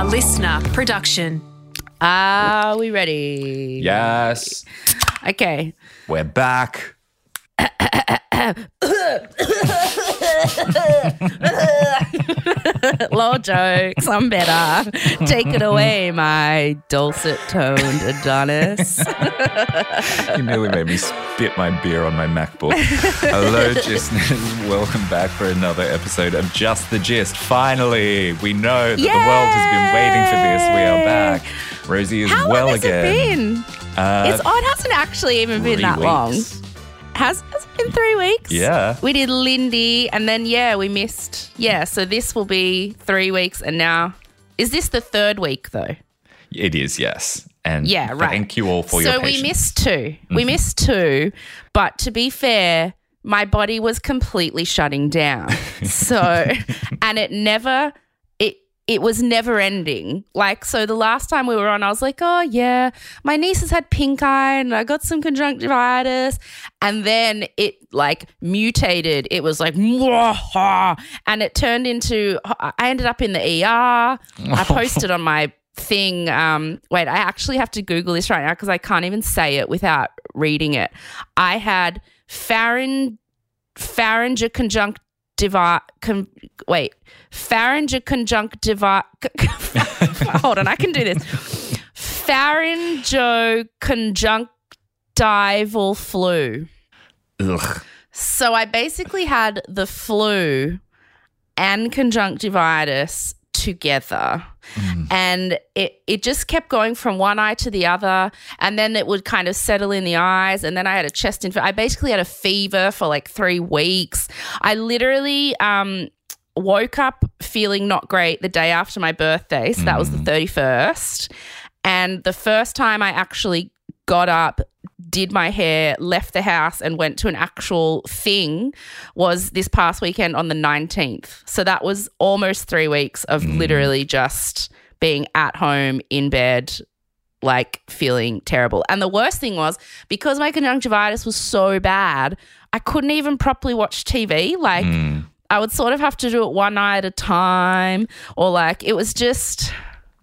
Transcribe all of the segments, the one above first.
A listener production. Are we ready? Yes, Okay. we're back. Low jokes. I'm better. Take it away, my dulcet toned Adonis. You nearly made me spit my beer on my MacBook. Hello, listeners. Welcome back for another episode of Just the Gist. Finally, we know that the world has been waiting for this. We are back. Rosie is How well long has again. it been? Uh, it's odd. Hasn't actually even been that long. Has, has it been three weeks? Yeah. We did Lindy, and then yeah, we missed. Yeah, so this will be three weeks, and now is this the third week though? It is, yes. And Yeah, right. thank you all for so your So we missed 2 We mm-hmm. missed two, but to be fair, my body was completely shutting down. So, and it never it was never ending. Like so the last time we were on I was like, "Oh yeah, my niece has had pink eye and I got some conjunctivitis." And then it like mutated. It was like and it turned into I ended up in the ER. I posted on my thing. Um, wait, I actually have to Google this right now because I can't even say it without reading it. I had pharynge, pharyngeal conjunctiva. Con, wait, pharyngeal conjunctiva. hold on, I can do this. Pharyngeal conjunctival flu. Ugh. So I basically had the flu and conjunctivitis together. And it, it just kept going from one eye to the other. And then it would kind of settle in the eyes. And then I had a chest infection. I basically had a fever for like three weeks. I literally um, woke up feeling not great the day after my birthday. So that was the mm. 31st. And the first time I actually got up, did my hair, left the house, and went to an actual thing was this past weekend on the 19th. So that was almost three weeks of mm. literally just being at home in bed, like feeling terrible. And the worst thing was because my conjunctivitis was so bad, I couldn't even properly watch TV. Like, mm. I would sort of have to do it one eye at a time, or like it was just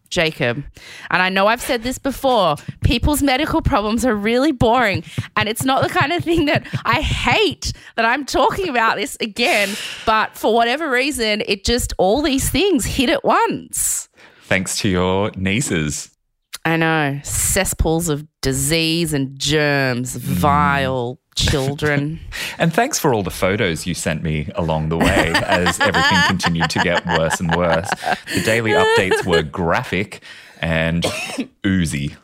Jacob. And I know I've said this before people's medical problems are really boring. And it's not the kind of thing that I hate that I'm talking about this again. But for whatever reason, it just all these things hit at once. Thanks to your nieces. I know cesspools of disease and germs, vile children. And thanks for all the photos you sent me along the way as everything continued to get worse and worse. The daily updates were graphic and oozy.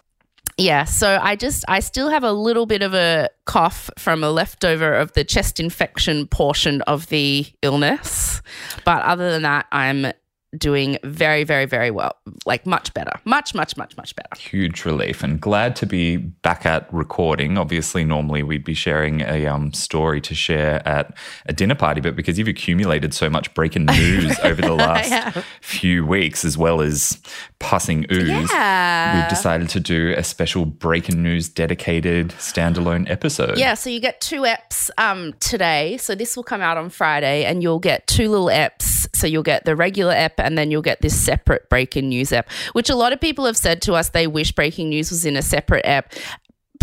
Yeah, so I just I still have a little bit of a cough from a leftover of the chest infection portion of the illness. But other than that, I'm doing very very very well. Like much better. Much much much much better. Huge relief and glad to be back at recording. Obviously, normally we'd be sharing a um, story to share at a dinner party, but because you've accumulated so much breaking news over the last have. few weeks, as well as pussing ooze, Yeah. we've decided to do a special breaking news dedicated standalone episode. Yeah, so you get two eps um, today. So this will come out on Friday, and you'll get two little eps. So you'll get the regular ep, and then you'll get this separate breaking news app, which a lot of people have said to us they wish breaking news was in a separate app.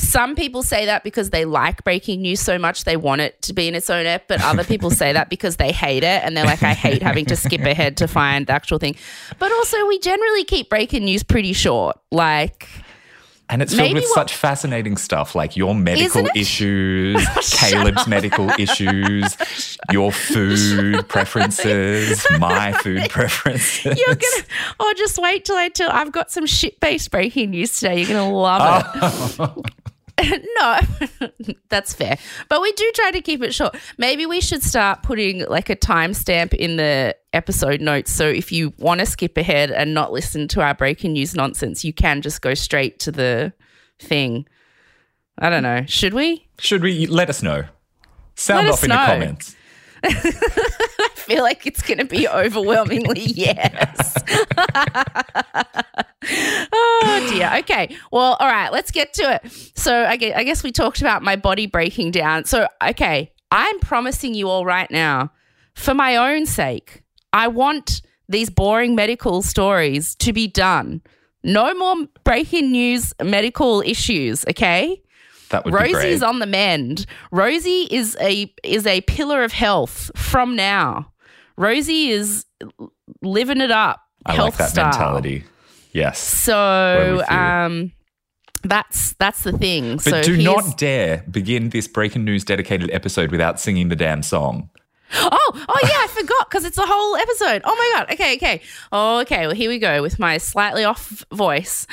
Some people say that because they like breaking news so much they want it to be in its own app, but other people say that because they hate it and they're like, I hate having to skip ahead to find the actual thing. But also, we generally keep breaking news pretty short. Like, And it's filled Maybe with what- such fascinating stuff like your medical issues, oh, Caleb's medical issues, your food preferences, my food preferences. You're gonna, oh, just wait till I tell. I've got some shit-based breaking news today. You're gonna love it. Oh. no, that's fair. But we do try to keep it short. Maybe we should start putting like a timestamp in the episode notes. So if you want to skip ahead and not listen to our breaking news nonsense, you can just go straight to the thing. I don't know. Should we? Should we let us know? Sound Let off in know. the comments. I feel like it's going to be overwhelmingly yes. oh dear. Okay. Well, all right. Let's get to it. So I gue- I guess we talked about my body breaking down. So okay, I'm promising you all right now, for my own sake, I want these boring medical stories to be done. No more breaking news medical issues, okay? That would be Rosie's great. on the mend. Rosie is a is a pillar of health from now. Rosie is living it up. I health like that style. mentality. Yes. So um that's that's the thing. But so do not dare begin this breaking news dedicated episode without singing the damn song. Oh, oh yeah, I forgot because it's a whole episode. Oh my god. Okay, okay. Oh, okay. Well, here we go with my slightly off voice.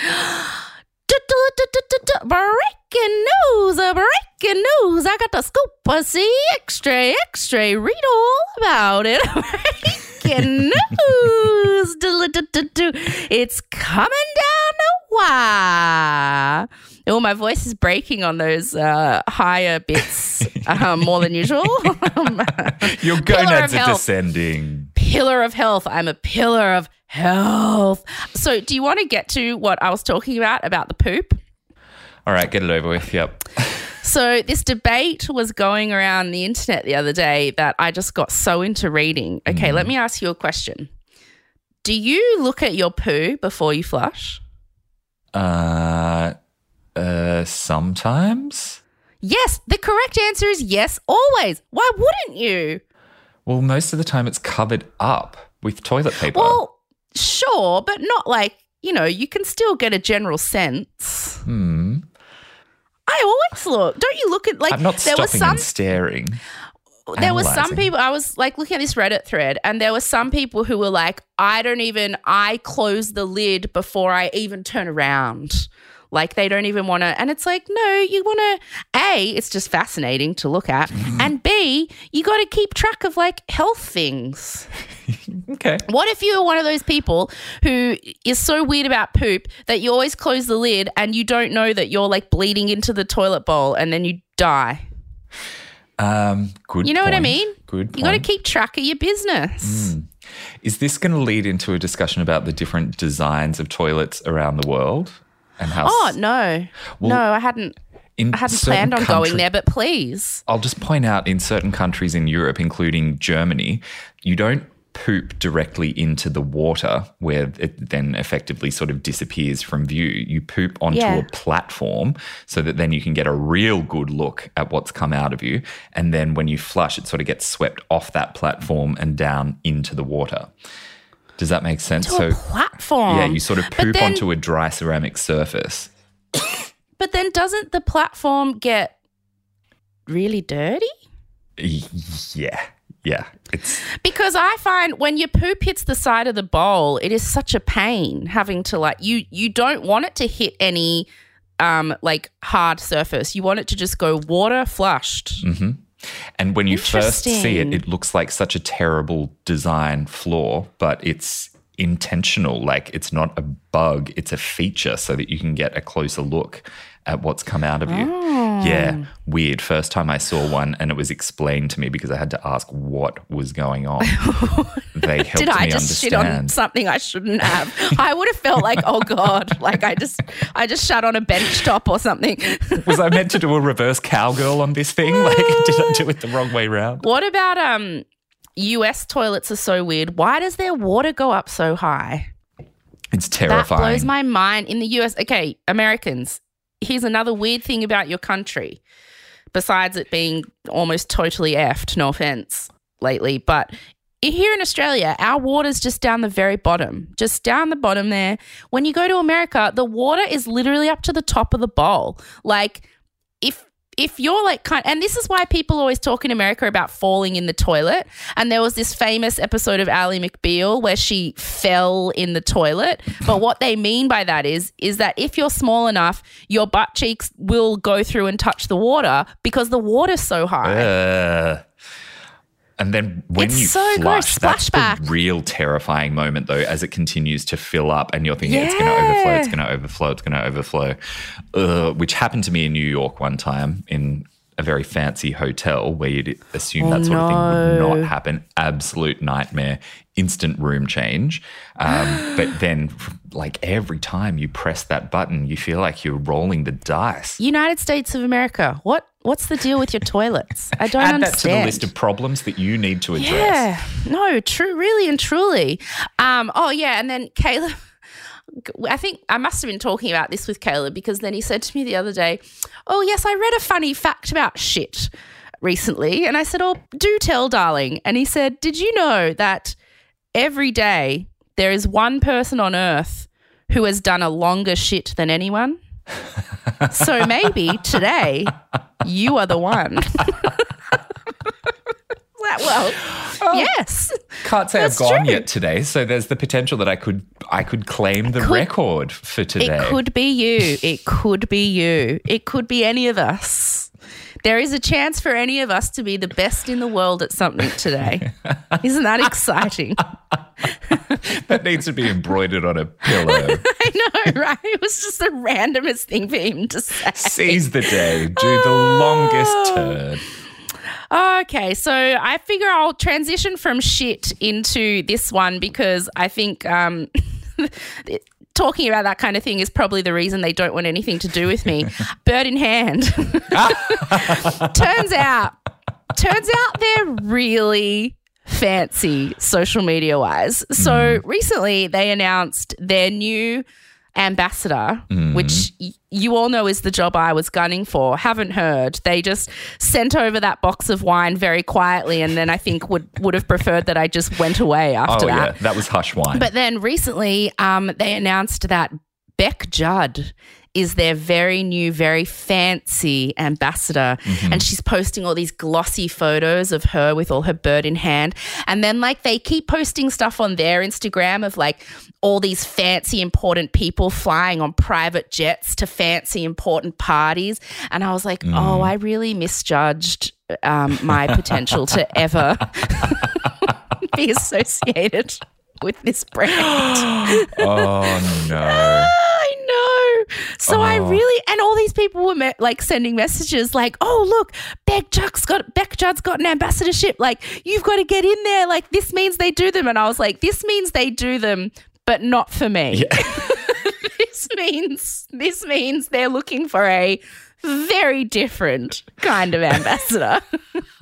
Breaking news, breaking news. I got the scoop. Uh, see, extra, extra. Read all about it. breaking news. It's coming down the wire. Oh, my voice is breaking on those uh, higher bits more than usual. Your gonads are descending. pillar of health. I'm a pillar of health. So, do you want to get to what I was talking about about the poop? All right, get it over with. Yep. So, this debate was going around the internet the other day that I just got so into reading. Okay, let me ask you a question. Do you look at your poo before you flush? Uh, uh, sometimes. Yes, the correct answer is yes, always. Why wouldn't you? Well, most of the time it's covered up with toilet paper. Well, sure, but not like, you know, you can still get a general sense. hmm. I always look. Don't you look at like I'm not there was stopping some and staring. there was some people I was like looking at this Reddit thread and there were some people who were like I don't even I close the lid before I even turn around. Like they don't even want to and it's like no, you want to A, it's just fascinating to look at Mm-hmm. and B, you got to keep track of like health things. Okay. What if you're one of those people who is so weird about poop that you always close the lid and you don't know that you're like bleeding into the toilet bowl and then you die? Um, good. You know what I mean? Good. You got to keep track of your business. Is this going to lead into a discussion about the different designs of toilets around the world and how? Oh no, Well, no, I hadn't. I hadn't planned on country- going there, but please. I'll just point out in certain countries in Europe, including Germany, you don't poop directly into the water where it then effectively sort of disappears from view. You poop onto Yeah. a platform so that then you can get a real good look at what's come out of you. And then when you flush, it sort of gets swept off that platform and down into the water. Does that make sense? so platform. yeah, you sort of poop then- onto a dry ceramic surface. But then, doesn't the platform get really dirty? Yeah. Yeah. It's Because I find when your poop hits the side of the bowl, it is such a pain having to like you. You don't want it to hit any um like hard surface. You want it to just go water flushed. And when you first see it, it looks like such a terrible design flaw, but it's intentional. Like it's not a bug, it's a feature so that you can get a closer look at what's come out of you. Oh. Yeah, weird. First time I saw one and it was explained to me because I had to ask what was going on. they helped Did I just shit on something I shouldn't have? I would have felt like, oh god, like I just I just shut on a bench top or something. was I meant to do a reverse cowgirl on this thing? Like, did I do it the wrong way round? What about um US toilets are so weird. Why does their water go up so high? It's terrifying. That blows my mind. In the US, okay, Americans, here's another weird thing about your country, besides it being almost totally effed, no offense lately, but here in Australia, our water's just down the very bottom, just down the bottom there. When you go to America, the water is literally up to the top of the bowl. Like, if if you're like kind and this is why people always talk in America about falling in the toilet. And there was this famous episode of Ally McBeal where she fell in the toilet. But what they mean by that is is that if you're small enough, your butt cheeks will go through and touch the water because the water's so high. And then when It's you so flush, that's the real terrifying moment, though, as it continues to fill up, and you're thinking it's going to overflow, it's going to overflow, it's going to overflow, uh, which happened to me in New York one time in a very fancy hotel where you'd assume that sort of thing would not happen. Absolute nightmare, instant room change. Um, but then, like every time you press that button, you feel like you're rolling the dice. United States of America. What what's the deal with your toilets? I don't Add understand. that to the list of problems that you need to address. Yeah, no, true, really and truly. Um, oh yeah, and then Caleb. I think I must have been talking about this with Caleb because then he said to me the other day, "Oh yes, I read a funny fact about shit recently," and I said, "Oh, do tell, darling." And he said, "Did you know that every day there is one person on Earth who has done a longer shit than anyone?" so maybe today you are the one. well, oh, yes. Can't say That's I've gone true. yet today, so there's the potential that I could I could claim the Could- record for today. It could be you. It could be you. It could be any of us. There is a chance for any of us to be the best in the world at something today. Isn't that exciting? that needs to be embroidered on a pillow. I know, right? It was just the randomest thing for him to say. Seize the day. Do the longest turn. Okay, so I figure I'll transition from shit into this one because I think um, talking about that kind of thing is probably the reason they don't want anything to do with me. Bird in hand. turns out, turns out they're really fancy social media wise. So recently they announced their new ambassador, which y- you all know is the job I was gunning for. Haven't heard. They just sent over that box of wine very quietly, and then I think would would have preferred that I just went away after Oh that. yeah, that was hush wine. But then recently, um, they announced that Bec Judd is their very new, very fancy ambassador. And she's posting all these glossy photos of her with all her bird in hand. And then, like, they keep posting stuff on their Instagram of like all these fancy, important people flying on private jets to fancy, important parties. And I was like, oh, I really misjudged um, my potential to ever be associated with this brand. oh no. I know. So I oh. really, and all these people were me- like sending messages like, "Oh look, Bec Judd's got Bec Judd's got an ambassadorship. Like you've got to get in there. Like this means they do them." And I was like, "This means they do them, but not for me. this means this means they're looking for a." Very different kind of ambassador.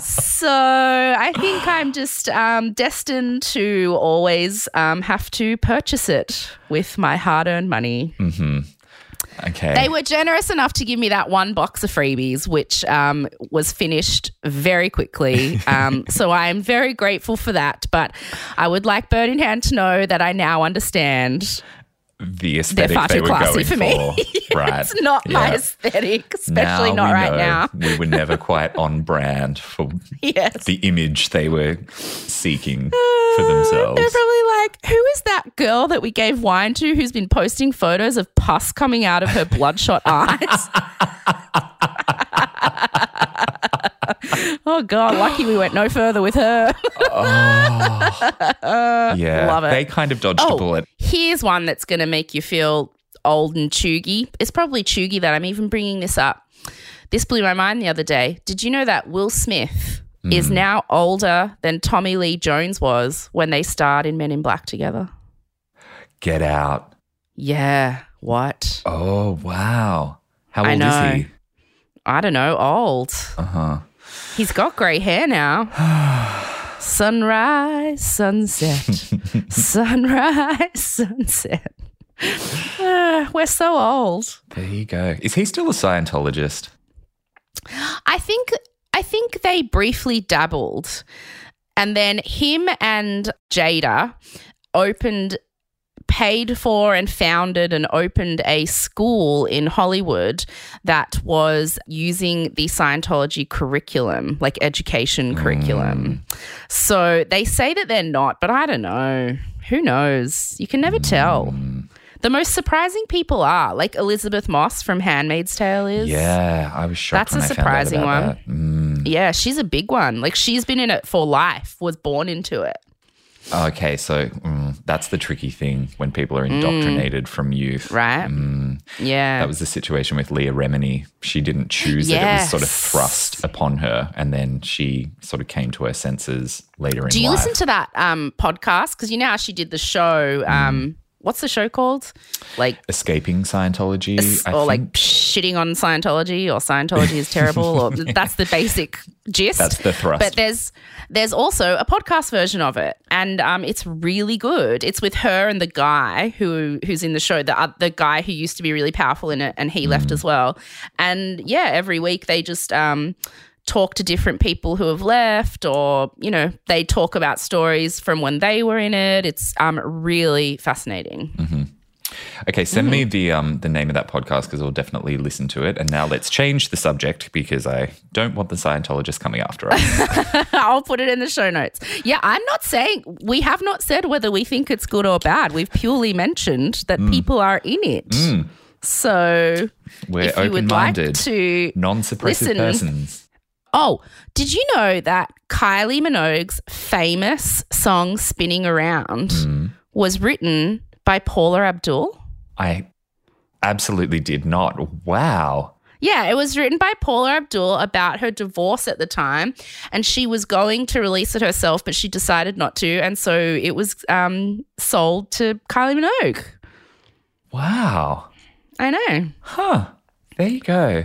so I think I'm just um, destined to always um, have to purchase it with my hard earned money. Okay. They were generous enough to give me that one box of freebies, which um, was finished very quickly. Um, so I'm very grateful for that. But I would like Bird in Hand to know that I now understand the aesthetic They're far too classy for me. right. it's not my aesthetic, especially Now not right now. We were never quite on brand for Yes. the image they were seeking uh, for themselves. They're probably like, who is that girl that we gave wine to who's been posting photos of pus coming out of her bloodshot eyes? oh, God, lucky we went no further with her. yeah. love it. They kind of dodged a Oh, bullet. here's one that's going to make you feel old and chuggy. It's probably chuggy that I'm even bringing this up. This blew my mind the other day. Did you know that Will Smith is now older than Tommy Lee Jones was when they starred in Men in Black together? Get out. Yeah. What? Oh, wow. How old is he? I don't know. Old. Uh huh. He's got grey hair now. Sunrise, sunset, sunrise, sunset. Ah, we're so old. There you go. Is he still a Scientologist? I think I think they briefly dabbled, and then him and Jada opened, paid for, and founded and opened a school in Hollywood that was using the Scientology curriculum, like education curriculum. So they say that they're not, but I don't know. Who knows? You can never tell. The most surprising people are like Elisabeth Moss from Handmaid's Tale is. Yeah, I was shocked. That's a surprising found out about one. Mm. Yeah, she's a big one. Like she's been in it for life, was born into it. Okay, so mm, that's the tricky thing when people are indoctrinated from youth. Mm. Right? yeah. That was the situation with Leah Remini. She didn't choose it. It was sort of thrust upon her. And then she sort of came to her senses later in life. Do you listen to that um, podcast? Because you know how she did the show. Um, What's the show called? Like Escaping Scientology, I or like shitting on Scientology or Scientology is terrible or that's the basic gist. That's the thrust. But there's there's also a podcast version of it and um, it's really good. It's with her and the guy who who's in the show, the uh, the guy who used to be really powerful in it and he left Mm. as well. And yeah, every week they just um, talk to different people who have left or you know they talk about stories from when they were in it. It's um, really fascinating. Okay, send Mm. me the um the name of that podcast because I'll definitely listen to it. And now let's change the subject because I don't want the Scientologist coming after us. I'll put it in the show notes. Yeah, I'm not saying we have not said whether we think it's good or bad. We've purely mentioned that people are in it. So We're if you would like open-minded, to non-suppressive listen- persons. Oh, did you know that Kylie Minogue's famous song Spinning Around was written by Paula Abdul? I absolutely did not. Wow. Yeah, it was written by Paula Abdul about her divorce at the time, and she was going to release it herself, but she decided not to, and so it was um, sold to Kylie Minogue. Wow. I know. Huh. There you go.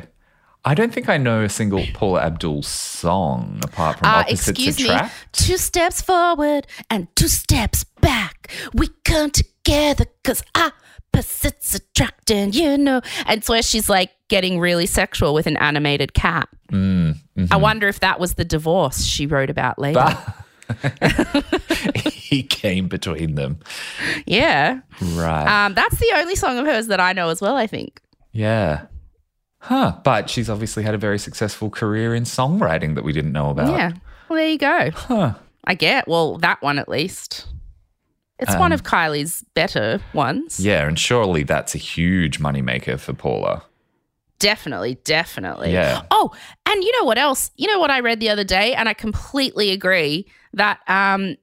I don't think I know a single Paula Abdul song apart from Uh, Opposites excuse me. Attract. Two steps forward and two steps back. We come together because opposites attract, and you know. And it's where she's like getting really sexual with an animated cat. Mm, I mm-hmm. wonder if that was the divorce she wrote about later. he came between them. yeah. Right. Um, that's the only song of hers that I know as well, I think. yeah. Huh. But she's obviously had a very successful career in songwriting that we didn't know about. Yeah. Well, there you go. Huh. I get. Well, that one at least. It's Um, one of Kylie's better ones. Yeah, and surely that's a huge moneymaker for Paula. Definitely, definitely. Yeah. Oh, and you know what else? You know what I read the other day, and I completely agree that um,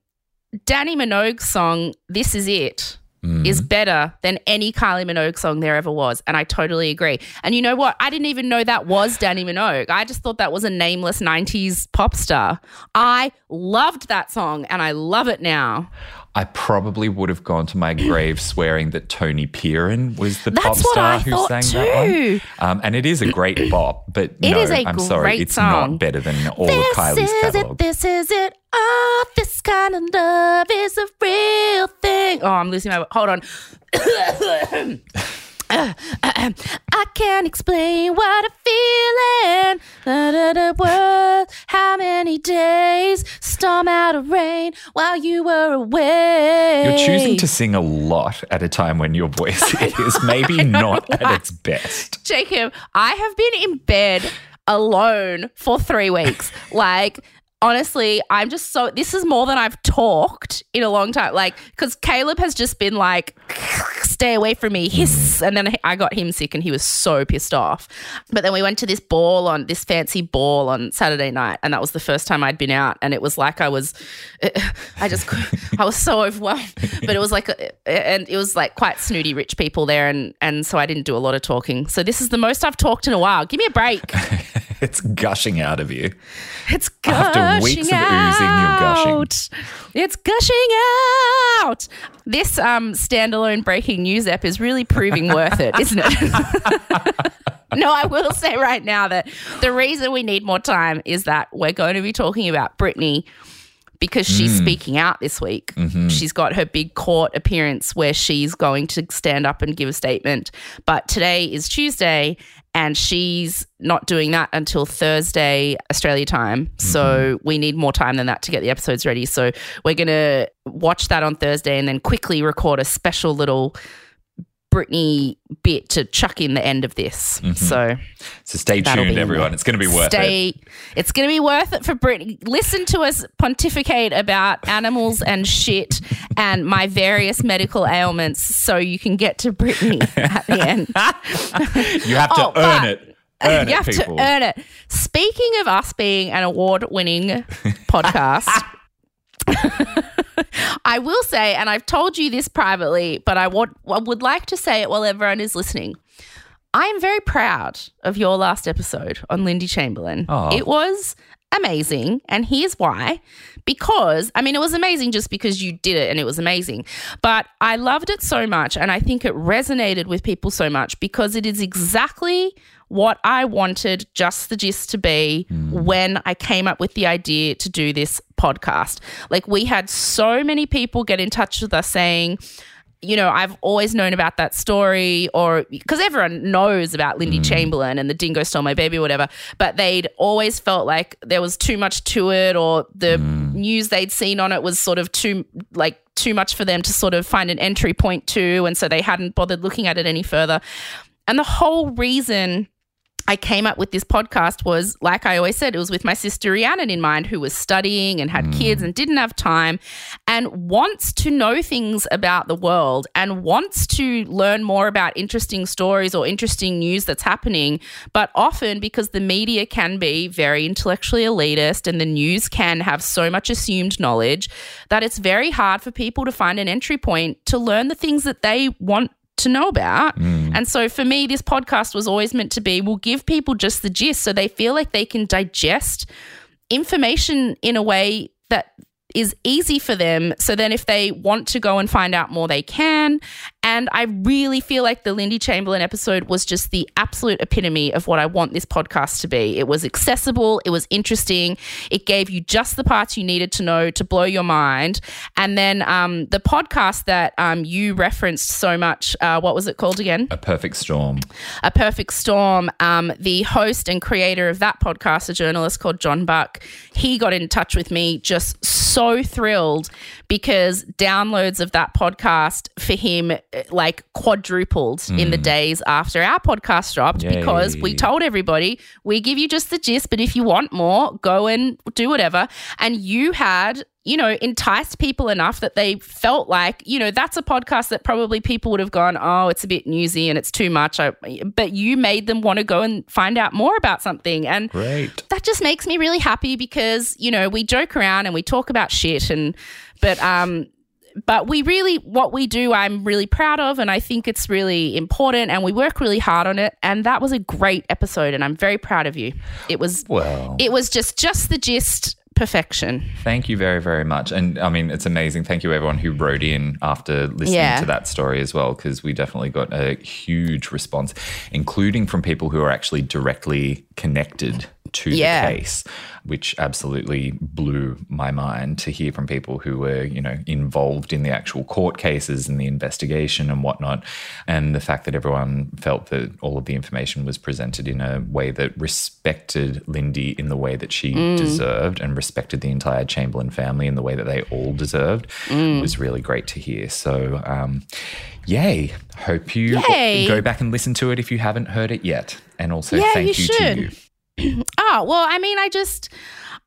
Dannii Minogue's song "This Is It" Mm-hmm. is better than any Kylie Minogue song there ever was, and I totally agree. And you know what? I didn't even know that was Dannii Minogue. I just thought that was a nameless '90s pop star. I loved that song, and I love it now. I probably would have gone to my grave swearing that Tony Pierin was the That's pop star who sang that one. too. Um, and it is a great bop, but It no, is a I'm sorry, it's song. not better than all this of Kylie's is catalog. it. This is it. Oh, this kind of love is a real thing. Oh, I'm losing my. Hold on. Uh, uh, uh, I can't explain what I'm feeling. Da, da, da, world. How many days? Storm out of rain while you were away. You're choosing to sing a lot at a time when your voice is maybe not at its best. Jacob, I have been in bed alone for three weeks. like, honestly, I'm just so. This is more than I've talked in a long time. Like, because Caleb has just been like, stay away from me, hiss. And then I got him sick and he was so pissed off. But then we went to this ball on this fancy ball on Saturday night. And that was the first time I'd been out. And it was like I was, I just, I was so overwhelmed. But it was like, and it was like quite snooty rich people there. And, and so I didn't do a lot of talking. So this is the most I've talked in a while. Give me a break. It's gushing out of you. It's gushing out. After weeks of oozing, you're gushing. out. It's gushing out. This um, standalone breaking news app is really proving worth it, isn't it? no, I will say right now that the reason we need more time is that we're going to be talking about Britney because she's Mm. speaking out this week. Mm-hmm. She's got her big court appearance where she's going to stand up and give a statement. But today is Tuesday and she's not doing that until Thursday, Australia time. Mm-hmm. So we need more time than that to get the episodes ready. So we're going to watch that on Thursday and then quickly record a special little Britney bit to chuck in the end of this. Mm-hmm. So So stay tuned, everyone. It's going to be worth it. It's going to be worth it for Britney. Listen to us pontificate about animals and shit and my various medical ailments, so you can get to Britney at the end. You have to Oh, earn it. Earn you it, have people. to earn it. Speaking of us being an award-winning podcast. I will say, and I've told you this privately, but I, want, I would like to say it while everyone is listening. I am very proud of your last episode on Lindy Chamberlain. It was amazing, and here's why. Because, I mean, it was amazing just because you did it and it was amazing. But I loved it so much, and I think it resonated with people so much because it is exactly what I wanted Just the Gist to be hmm. when I came up with the idea to do this podcast. Like, we had so many people get in touch with us saying, you know, I've always known about that story, or because everyone knows about Lindy hmm. Chamberlain and the dingo stole my baby, or whatever, but they'd always felt like there was too much to it, or the hmm. news they'd seen on it was sort of too, like, too much for them to sort of find an entry point to. And so they hadn't bothered looking at it any further. And the whole reason I came up with this podcast was, like I always said, it was with my sister Rhiannon in mind, who was studying and had kids mm. and didn't have time and wants to know things about the world and wants to learn more about interesting stories or interesting news that's happening. But often, because the media can be very intellectually elitist and the news can have so much assumed knowledge, that it's very hard for people to find an entry point to learn the things that they want to know about. Mm. And so for me, this podcast was always meant to be we'll give people just the gist so they feel like they can digest information in a way that is easy for them. So then if they want to go and find out more, they can. And I really feel like the Lindy Chamberlain episode was just the absolute epitome of what I want this podcast to be. It was accessible, it was interesting, it gave you just the parts you needed to know to blow your mind. And then um, the podcast that um, you referenced so much, uh, what was it called again? A perfect storm. A Perfect Storm. Um, the host and creator of that podcast, a journalist called John Buck, he got in touch with me just so thrilled because downloads of that podcast for him eh, like quadrupled in the days after our podcast dropped because we told everybody we give you just the gist, but if you want more, go and do whatever. And you had you know, enticed people enough that they felt like, you know, that's a podcast that probably people would have gone, oh, it's a bit newsy and it's too much. I, but you made them want to go and find out more about something. And Great. that just makes me really happy because, you know, we joke around and we talk about shit and, but, um, but we really, what we do, I'm really proud of, and I think it's really important, and we work really hard on it. And that was a great episode, and I'm very proud of you. It was, Well, it was just, just the gist, perfection. Thank you very, very much. And I mean, it's amazing. Thank you, everyone who wrote in after listening Yeah. to that story as well, because we definitely got a huge response, including from people who are actually directly connected to Yeah. the case, which absolutely blew my mind to hear from people who were, you know, involved in the actual court cases and the investigation and whatnot. And the fact that everyone felt that all of the information was presented in a way that respected Lindy in the way that she deserved and respected the entire Chamberlain family in the way that they all deserved was really great to hear. So, um, yay. Hope you Yay. go back and listen to it if you haven't heard it yet. And also, Yeah, thank you you, to you. Oh, well, I mean, I just,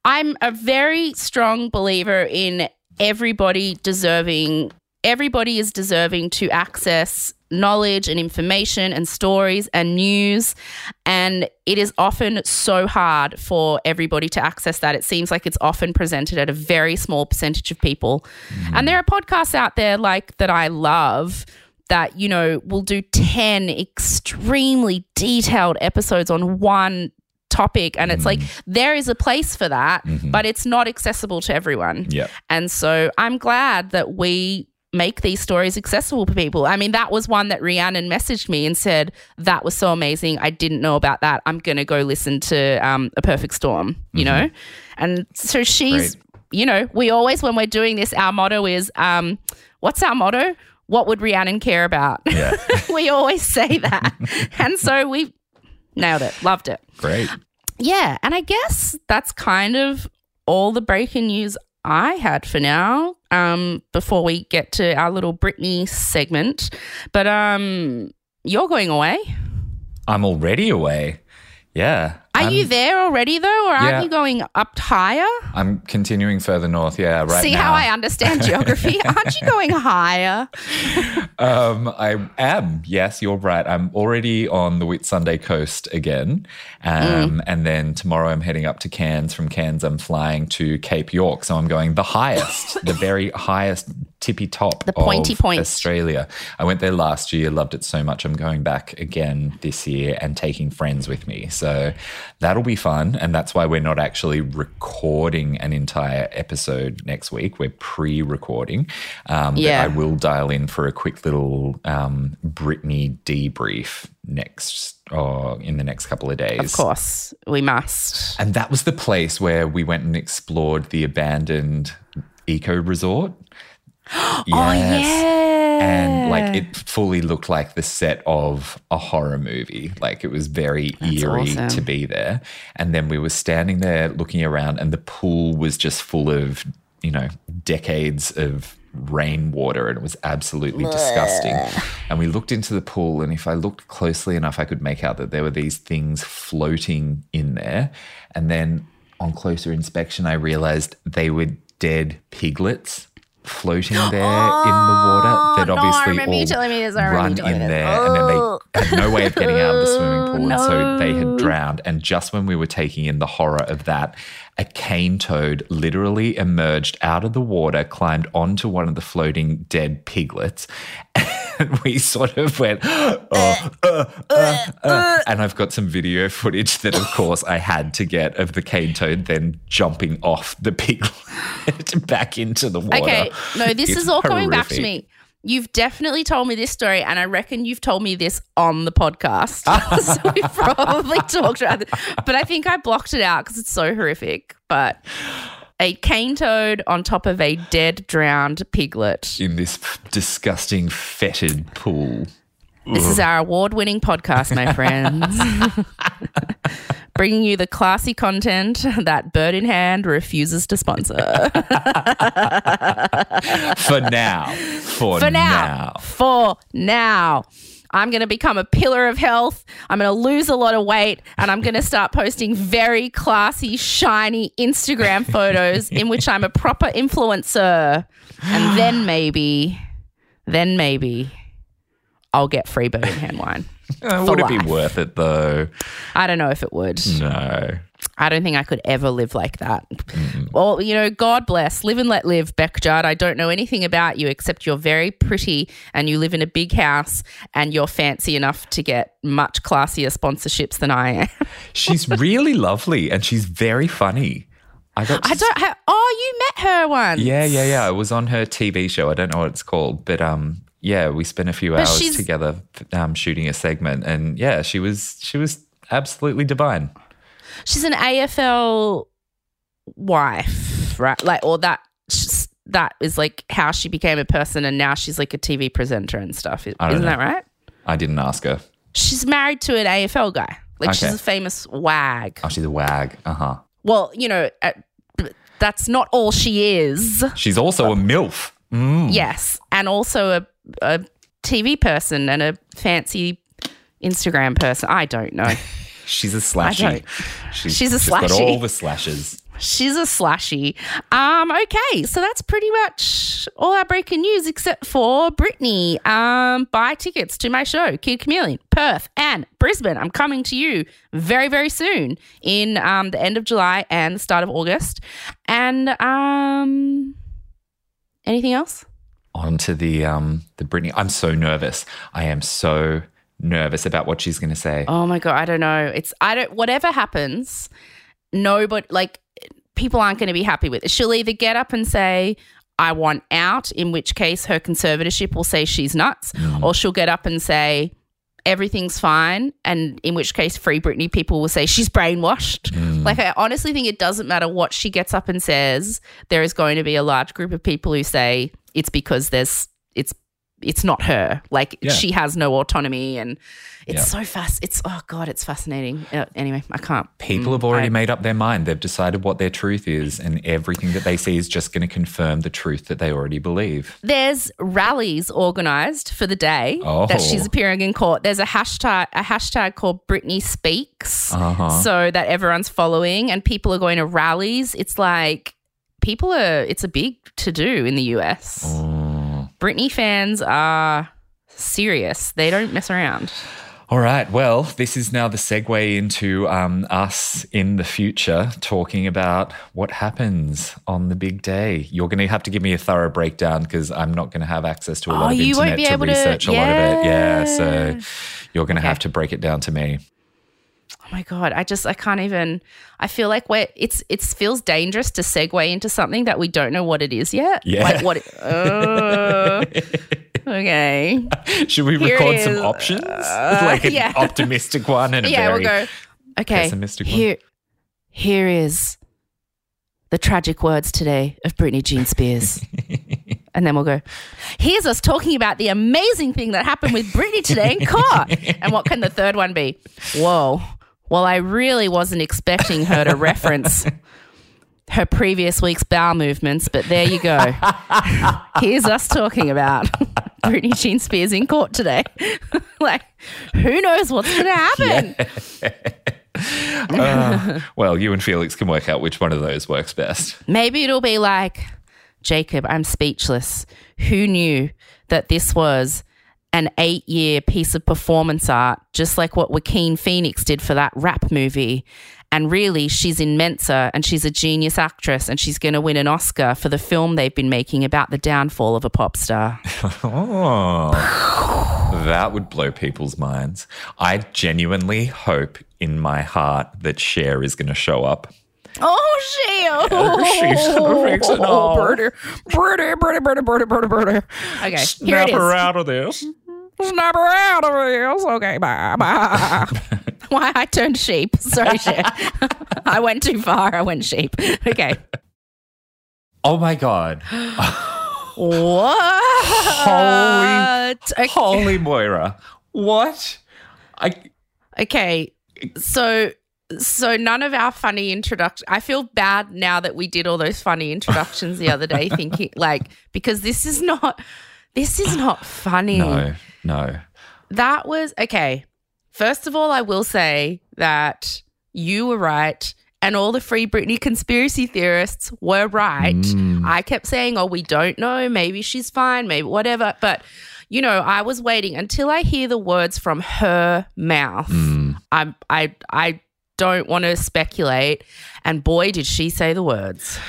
I'm a very strong believer in everybody deserving, everybody is deserving to access knowledge and information and stories and news. And it is often so hard for everybody to access that. It seems like it's often presented at a very small percentage of people. And there are podcasts out there like that I love that you know will do 10 extremely detailed episodes on one topic and it's like there is a place for that but it's not accessible to everyone. Yep. and so i'm glad that we make these stories accessible to people. I mean that was one that rhiannon messaged me and said that was so amazing. I didn't know about that. I'm gonna go listen to um, a perfect storm you know? And so she's Great. you know we always when we're doing this our motto is um, what's our motto? What would rhiannon care about? Yeah. we always say that. and so we nailed it, loved it. Great. Yeah. And I guess that's kind of all the breaking news I had for now um, before we get to our little Britney segment. But um, you're going away. I'm already away. Yeah. Are you there already though, or Yeah. aren't you going up higher? I'm continuing further north. Yeah, right See now. how I understand geography? aren't you going higher? Um, I am. Yes, you're right. I'm already on the Whitsunday coast again. Um, And then tomorrow I'm heading up to Cairns. From Cairns, I'm flying to Cape York. So I'm going the highest, the very highest tippy top The pointy of point. Australia. I went there last year, loved it so much. I'm going back again this year and taking friends with me. So that'll be fun. And that's why we're not actually recording an entire episode next week. We're pre recording. Um, Yeah. I will dial in for a quick little um, Britney debrief next or in the next couple of days. Of course, we must. And that was the place where we went and explored the abandoned eco resort. Oh yeah. And like it fully looked like the set of a horror movie. Like it was very eerie awesome. to be there. And then we were standing there looking around, and the pool was just full of, you know, decades of rainwater and it was absolutely disgusting. And we looked into the pool, and if I looked closely enough, I could make out that there were these things floating in there. And then on closer inspection, I realized they were dead piglets floating there in the water oh, that obviously you all this, I remember you run in there and then they oh. had no way of getting out of the swimming pool and so they had drowned. And just when we were taking in the horror of that a cane toad literally emerged out of the water climbed onto one of the floating dead piglets and we sort of went oh, uh, uh, uh. and I've got some video footage that of course I had to get of the cane toad then jumping off the piglet back into the water Okay, no, this It's is all coming back to me. You've definitely told me this story, and I reckon you've told me this on the podcast. so we've probably talked about it. But I think I blocked it out because it's so horrific. But a cane toad on top of a dead, drowned piglet. in this disgusting fetid pool. This is our award winning podcast, my friends. Bringing you the classy content that Bird in Hand refuses to sponsor. For now. For, for now, now. For now. I'm going to become a pillar of health. I'm going to lose a lot of weight and I'm going to start posting very classy, shiny Instagram photos in which I'm a proper influencer. And then maybe, then maybe I'll get free Bird in Hand wine. Uh, would it be worth it though? I don't know if it would. No. I don't think I could ever live like that. Well, you know, God bless. Live and let live, Bec Judd. I don't know anything about you except you're very pretty and you live in a big house and you're fancy enough to get much classier sponsorships than I am. She's really lovely and she's very funny. I got I don't have. Oh, you met her once. Yeah, yeah, yeah. I was on her TV show. I don't know what it's called, but um yeah, we spent a few But hours together um shooting a segment and yeah, she was she was absolutely divine. She's an AFL wife, right? Like, or that. That is like how she became a person, and now she's like a TV presenter and stuff. Isn't know. that right? I didn't ask her. She's married to an AFL guy. Like she's a famous wag. Oh, she's a wag. Uh-huh. Well, you know, uh, that's not all she is. She's also a MILF. Mm. Yes, and also a, a TV person and a fancy Instagram person. I don't know. She's a slashy. She's, She's a she's got all the slashes. She's a slashy. Um, okay, so that's pretty much all our breaking news except for Britney. Um, buy tickets to my show, Kid Chameleon, Perth and Brisbane. I'm coming to you very, very soon in um, the end of July and the start of August. And um, anything else? On to the um the Britney. I'm so nervous. I am so nervous about what she's going to say. Oh my god, I don't know. It's I don't whatever happens, nobody like people aren't going to be happy with it. She'll either get up and say I want out, in which case her conservatorship will say she's nuts, or she'll get up and say everything's fine, and in which case Free Britney people will say she's brainwashed. Like I honestly think it doesn't matter what she gets up and says. There is going to be a large group of people who say it's because there's it's it's not her. Like Yeah. she has no autonomy, and it's Yeah. so fast. It's oh god, it's fascinating. Uh, anyway, I can't. People mm, have already I- made up their mind. They've decided what their truth is, and everything that they see is just going to confirm the truth that they already believe. There's rallies organised for the day Oh. that she's appearing in court. There's a hashtag a hashtag called Britney Speaks, Uh-huh. so that everyone's following, and people are going to rallies. It's like people are. It's a big to do in the US. Oh. Britney fans are serious. They don't mess around. All right. Well, this is now the segue into um, us in the future talking about what happens on the big day. You're going to have to give me a thorough breakdown because I'm not going to have access to a lot Oh, of internet to able to- research a lot of it. Yeah. So you're going to Okay. have to break it down to me. Oh my god, I just I can't even. I feel like we're it's it feels dangerous to segue into something that we don't know what it is yet. Yeah. Like what? Oh, okay. Should we Here record some options? Uh, like an yeah. optimistic one and a yeah, very we'll go. Okay. pessimistic one? here, here is the tragic words today of Britney Jean Spears. and then we'll go, here's us talking about the amazing thing that happened with Britney today in court. and what can the third one be? Whoa. Well, I really wasn't expecting her to reference her previous week's bowel movements, but there you go. Here's us talking about Britney Jean Spears in court today. like, who knows what's going to happen? Uh, well, you and Felix can work out which one of those works best. Maybe it'll be like, Jacob, I'm speechless. Who knew that this was an eight year piece of performance art, just like what Joaquin Phoenix did for that rap movie? And really, she's in Mensa and she's a genius actress and she's going to win an Oscar for the film they've been making about the downfall of a pop star. Oh, that would blow people's minds. I genuinely hope in my heart that Cher is going to show up. Oh, she! Oh, she's oh, gonna fix it all. Birdie, birdie, birdie, birdie, birdie, birdie, birdie. Okay, here it is. out of this. Snap her out of this. Okay, bye, bye. Why I turned sheep. Sorry, Cher. I went too far. I went sheep. Okay. Oh my God. What? Okay. Holy Moira. What? I. okay. So so none of our funny introduction I feel bad now that we did all those funny introductions the other day thinking like because this is not this is not funny. No, no. That was okay. First of all, I will say that you were right and all the Free Britney conspiracy theorists were right. Mm. I kept saying, oh, we don't know. Maybe she's fine, maybe whatever. But, you know, I was waiting until I hear the words from her mouth. Mm. I, I, I don't want to speculate. And boy, did she say the words.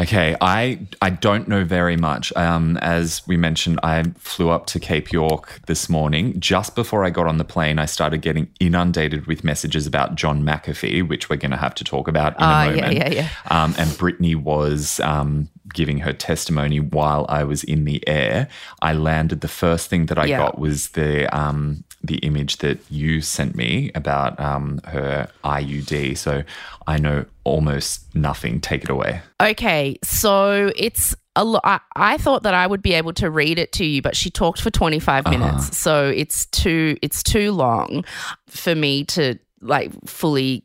Okay, I I don't know very much. Um, as we mentioned, I flew up to Cape York this morning. Just before I got on the plane, I started getting inundated with messages about John McAfee, which we're going to have to talk about in Ah, a yeah, moment. yeah, yeah. Um, and Britney was um, giving her testimony while I was in the air. I landed. The first thing that I Yeah. got was the um, the image that you sent me about um, her IUD. So I know almost nothing. Take it away. Okay, so it's a lot. I, I thought that I would be able to read it to you, but she talked for 25 minutes, so it's too it's too long for me to like fully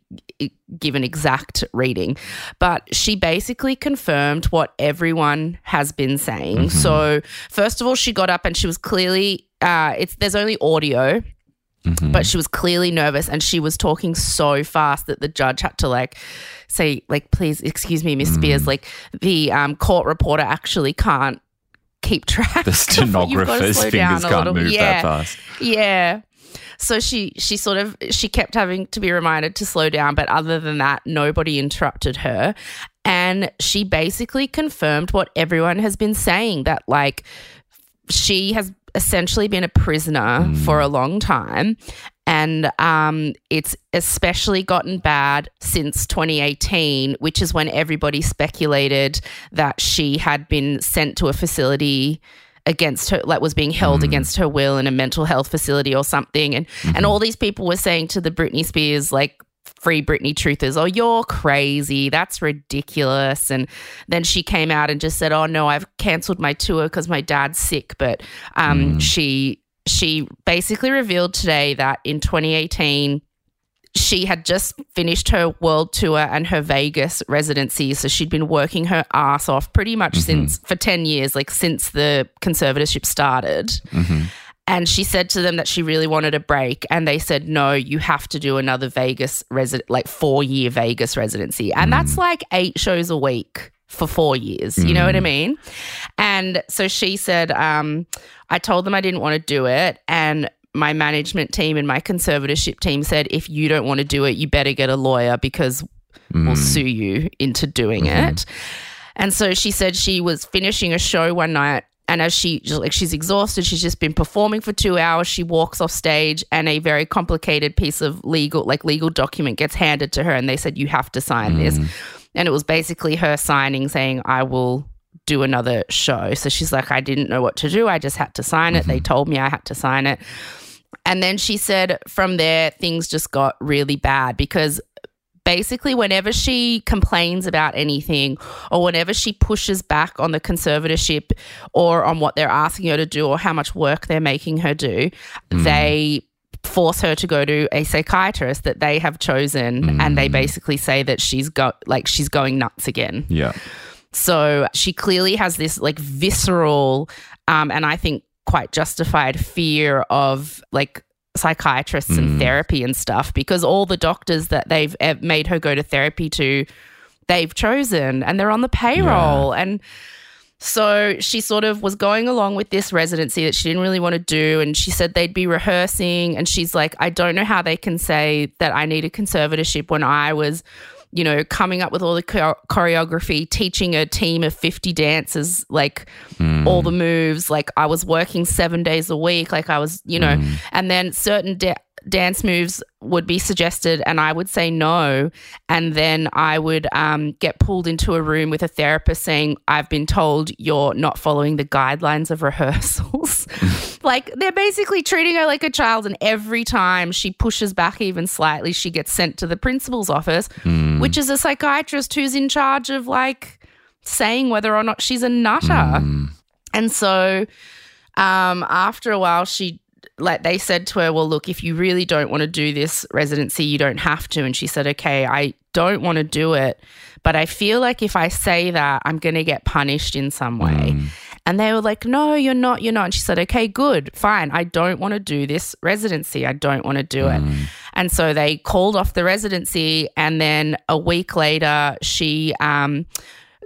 give an exact reading. But she basically confirmed what everyone has been saying. So first of all, she got up and she was clearly uh, it's there's only audio but she was clearly nervous and she was talking so fast that the judge had to like say like please excuse me miss spears. Like the um, court reporter actually can't keep track The of what- you've got to stenographer's fingers can't move yeah. that fast. yeah. So she she sort of she kept having to be reminded to slow down but other than that nobody interrupted her. And she basically confirmed what everyone has been saying that like she has essentially been a prisoner hmm. for a long time. And um, it's especially gotten bad since 2018 which is when everybody speculated that she had been sent to a facility against her like was being held hmm. against her will in a mental health facility or something. And and hmm. all these people were saying to the Britney Spears like free Britney truthers, oh, you're crazy. That's ridiculous. And then she came out and just said, oh, no, I've cancelled my tour because my dad's sick. But um, mm. she she basically revealed today that in 2018, she had just finished her world tour and her Vegas residency. So she'd been working her ass off pretty much mm-hmm. since for 10 years, like since the conservatorship started. Mm-hmm. And she said to them that she really wanted a break. And they said, no, you have to do another Vegas resident, like four year Vegas residency. And mm. that's like eight shows a week for four years. You know what I mm. mean? And so she said, um, I told them I didn't want to do it. And my management team and my conservatorship team said, if you don't want to do it, you better get a lawyer because mm. we'll sue you into doing mm-hmm. it. And so she said she was finishing a show one night and as she like she's exhausted she's just been performing for 2 hours she walks off stage and a very complicated piece of legal like legal document gets handed to her and they said you have to sign mm. this and it was basically her signing saying I will do another show so she's like I didn't know what to do I just had to sign it mm-hmm. they told me I had to sign it and then she said from there, things just got really bad because basically, whenever she complains about anything or whenever she pushes back on the conservatorship or on what they're asking her to do or how much work they're making her do, mm. they force her to go to a psychiatrist that they have chosen mm. and they mm. basically say that she's got like she's going nuts again. Yeah. So she clearly has this like visceral um, and I think quite justified fear of like psychiatrists mm. and therapy and stuff because all the doctors that they've made her go to therapy to they've chosen and they're on the payroll yeah. and so she sort of was going along with this residency that she didn't really want to do. And she said they'd be rehearsing. And she's like, I don't know how they can say that I need a conservatorship when I was you know, coming up with all the choreography, teaching a team of 50 dancers, like mm. all the moves. Like I was working seven days a week. Like I was, you know, mm. and then certain da- dance moves would be suggested and I would say no. And then I would um, get pulled into a room with a therapist saying, I've been told you're not following the guidelines of rehearsals. like they're basically treating her like a child. And every time she pushes back even slightly, she gets sent to the principal's office, mm. which is a psychiatrist who's in charge of like saying whether or not she's a nutter. Mm. And so um, after a while, she like they said to her, well, look, if you really don't want to do this residency, you don't have to. And she said, okay, I don't want to do it, but I feel like if I say that, I'm going to get punished in some way. Mm. And they were like, no, you're not, you're not. And she said, okay, good, fine. I don't want to do this residency. I don't want to do mm. it. And so they called off the residency. And then a week later, she, um,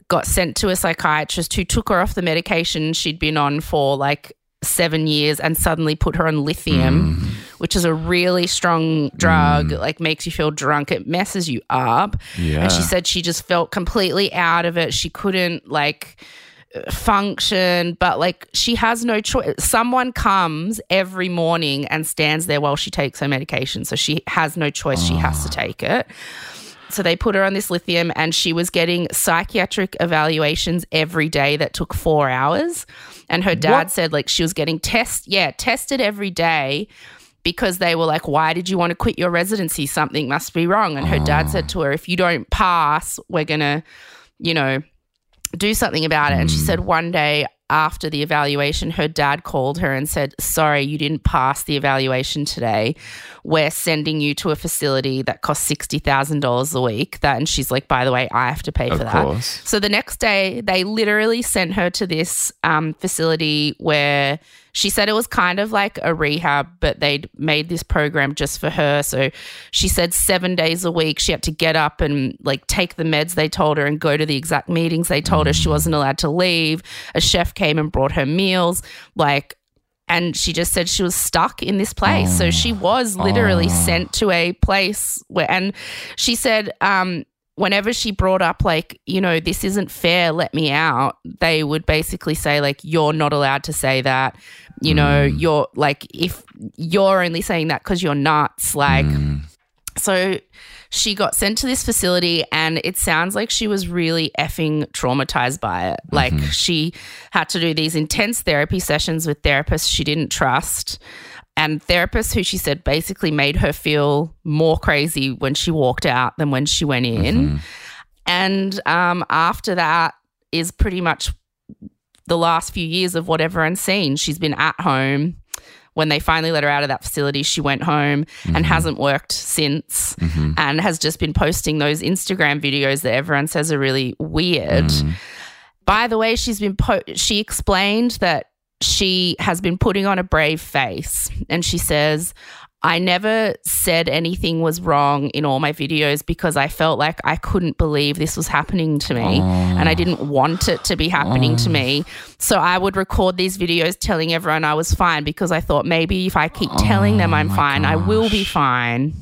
got sent to a psychiatrist who took her off the medication she'd been on for like seven years and suddenly put her on lithium, mm. which is a really strong drug, mm. like makes you feel drunk. It messes you up. Yeah. And she said she just felt completely out of it. She couldn't like function, but like she has no choice. Someone comes every morning and stands there while she takes her medication. So she has no choice. She has to ah. take it. So they put her on this lithium and she was getting psychiatric evaluations every day that took four hours. And her dad what? said like she was getting test yeah, tested every day because they were like, Why did you want to quit your residency? Something must be wrong. And her dad said to her, If you don't pass, we're gonna, you know, do something about it. And she hmm. said one day after the evaluation, her dad called her and said, Sorry, you didn't pass the evaluation today. We're sending you to a facility that costs $60,000 a week. That, and she's like, By the way, I have to pay for that. Course. So the next day, they literally sent her to this um, facility where she said it was kind of like a rehab, but they'd made this program just for her. So she said seven days a week she had to get up and like take the meds they told her and go to the exact meetings they told her she wasn't allowed to leave. A chef came and brought her meals. Like, and she just said she was stuck in this place. Oh. So she was literally oh. sent to a place where, and she said, um, whenever she brought up like you know this isn't fair let me out they would basically say like you're not allowed to say that you know mm. you're like if you're only saying that because you're nuts like mm. so she got sent to this facility and it sounds like she was really effing traumatized by it like mm-hmm. she had to do these intense therapy sessions with therapists she didn't trust and therapists who she said basically made her feel more crazy when she walked out than when she went in. Mm-hmm. And um, after that is pretty much the last few years of what everyone's seen. She's been at home. When they finally let her out of that facility, she went home and mm-hmm. hasn't worked since mm-hmm. and has just been posting those Instagram videos that everyone says are really weird. By the way, she's been po- she explained that she has been putting on a brave face. And she says I never said anything was wrong in all my videos because I felt like I couldn't believe this was happening to me and I didn't oh. want it to be happening to me. Oh. So I would record these videos telling everyone I was fine because I thought maybe if I keep telling them I'm oh fine, I will be fine.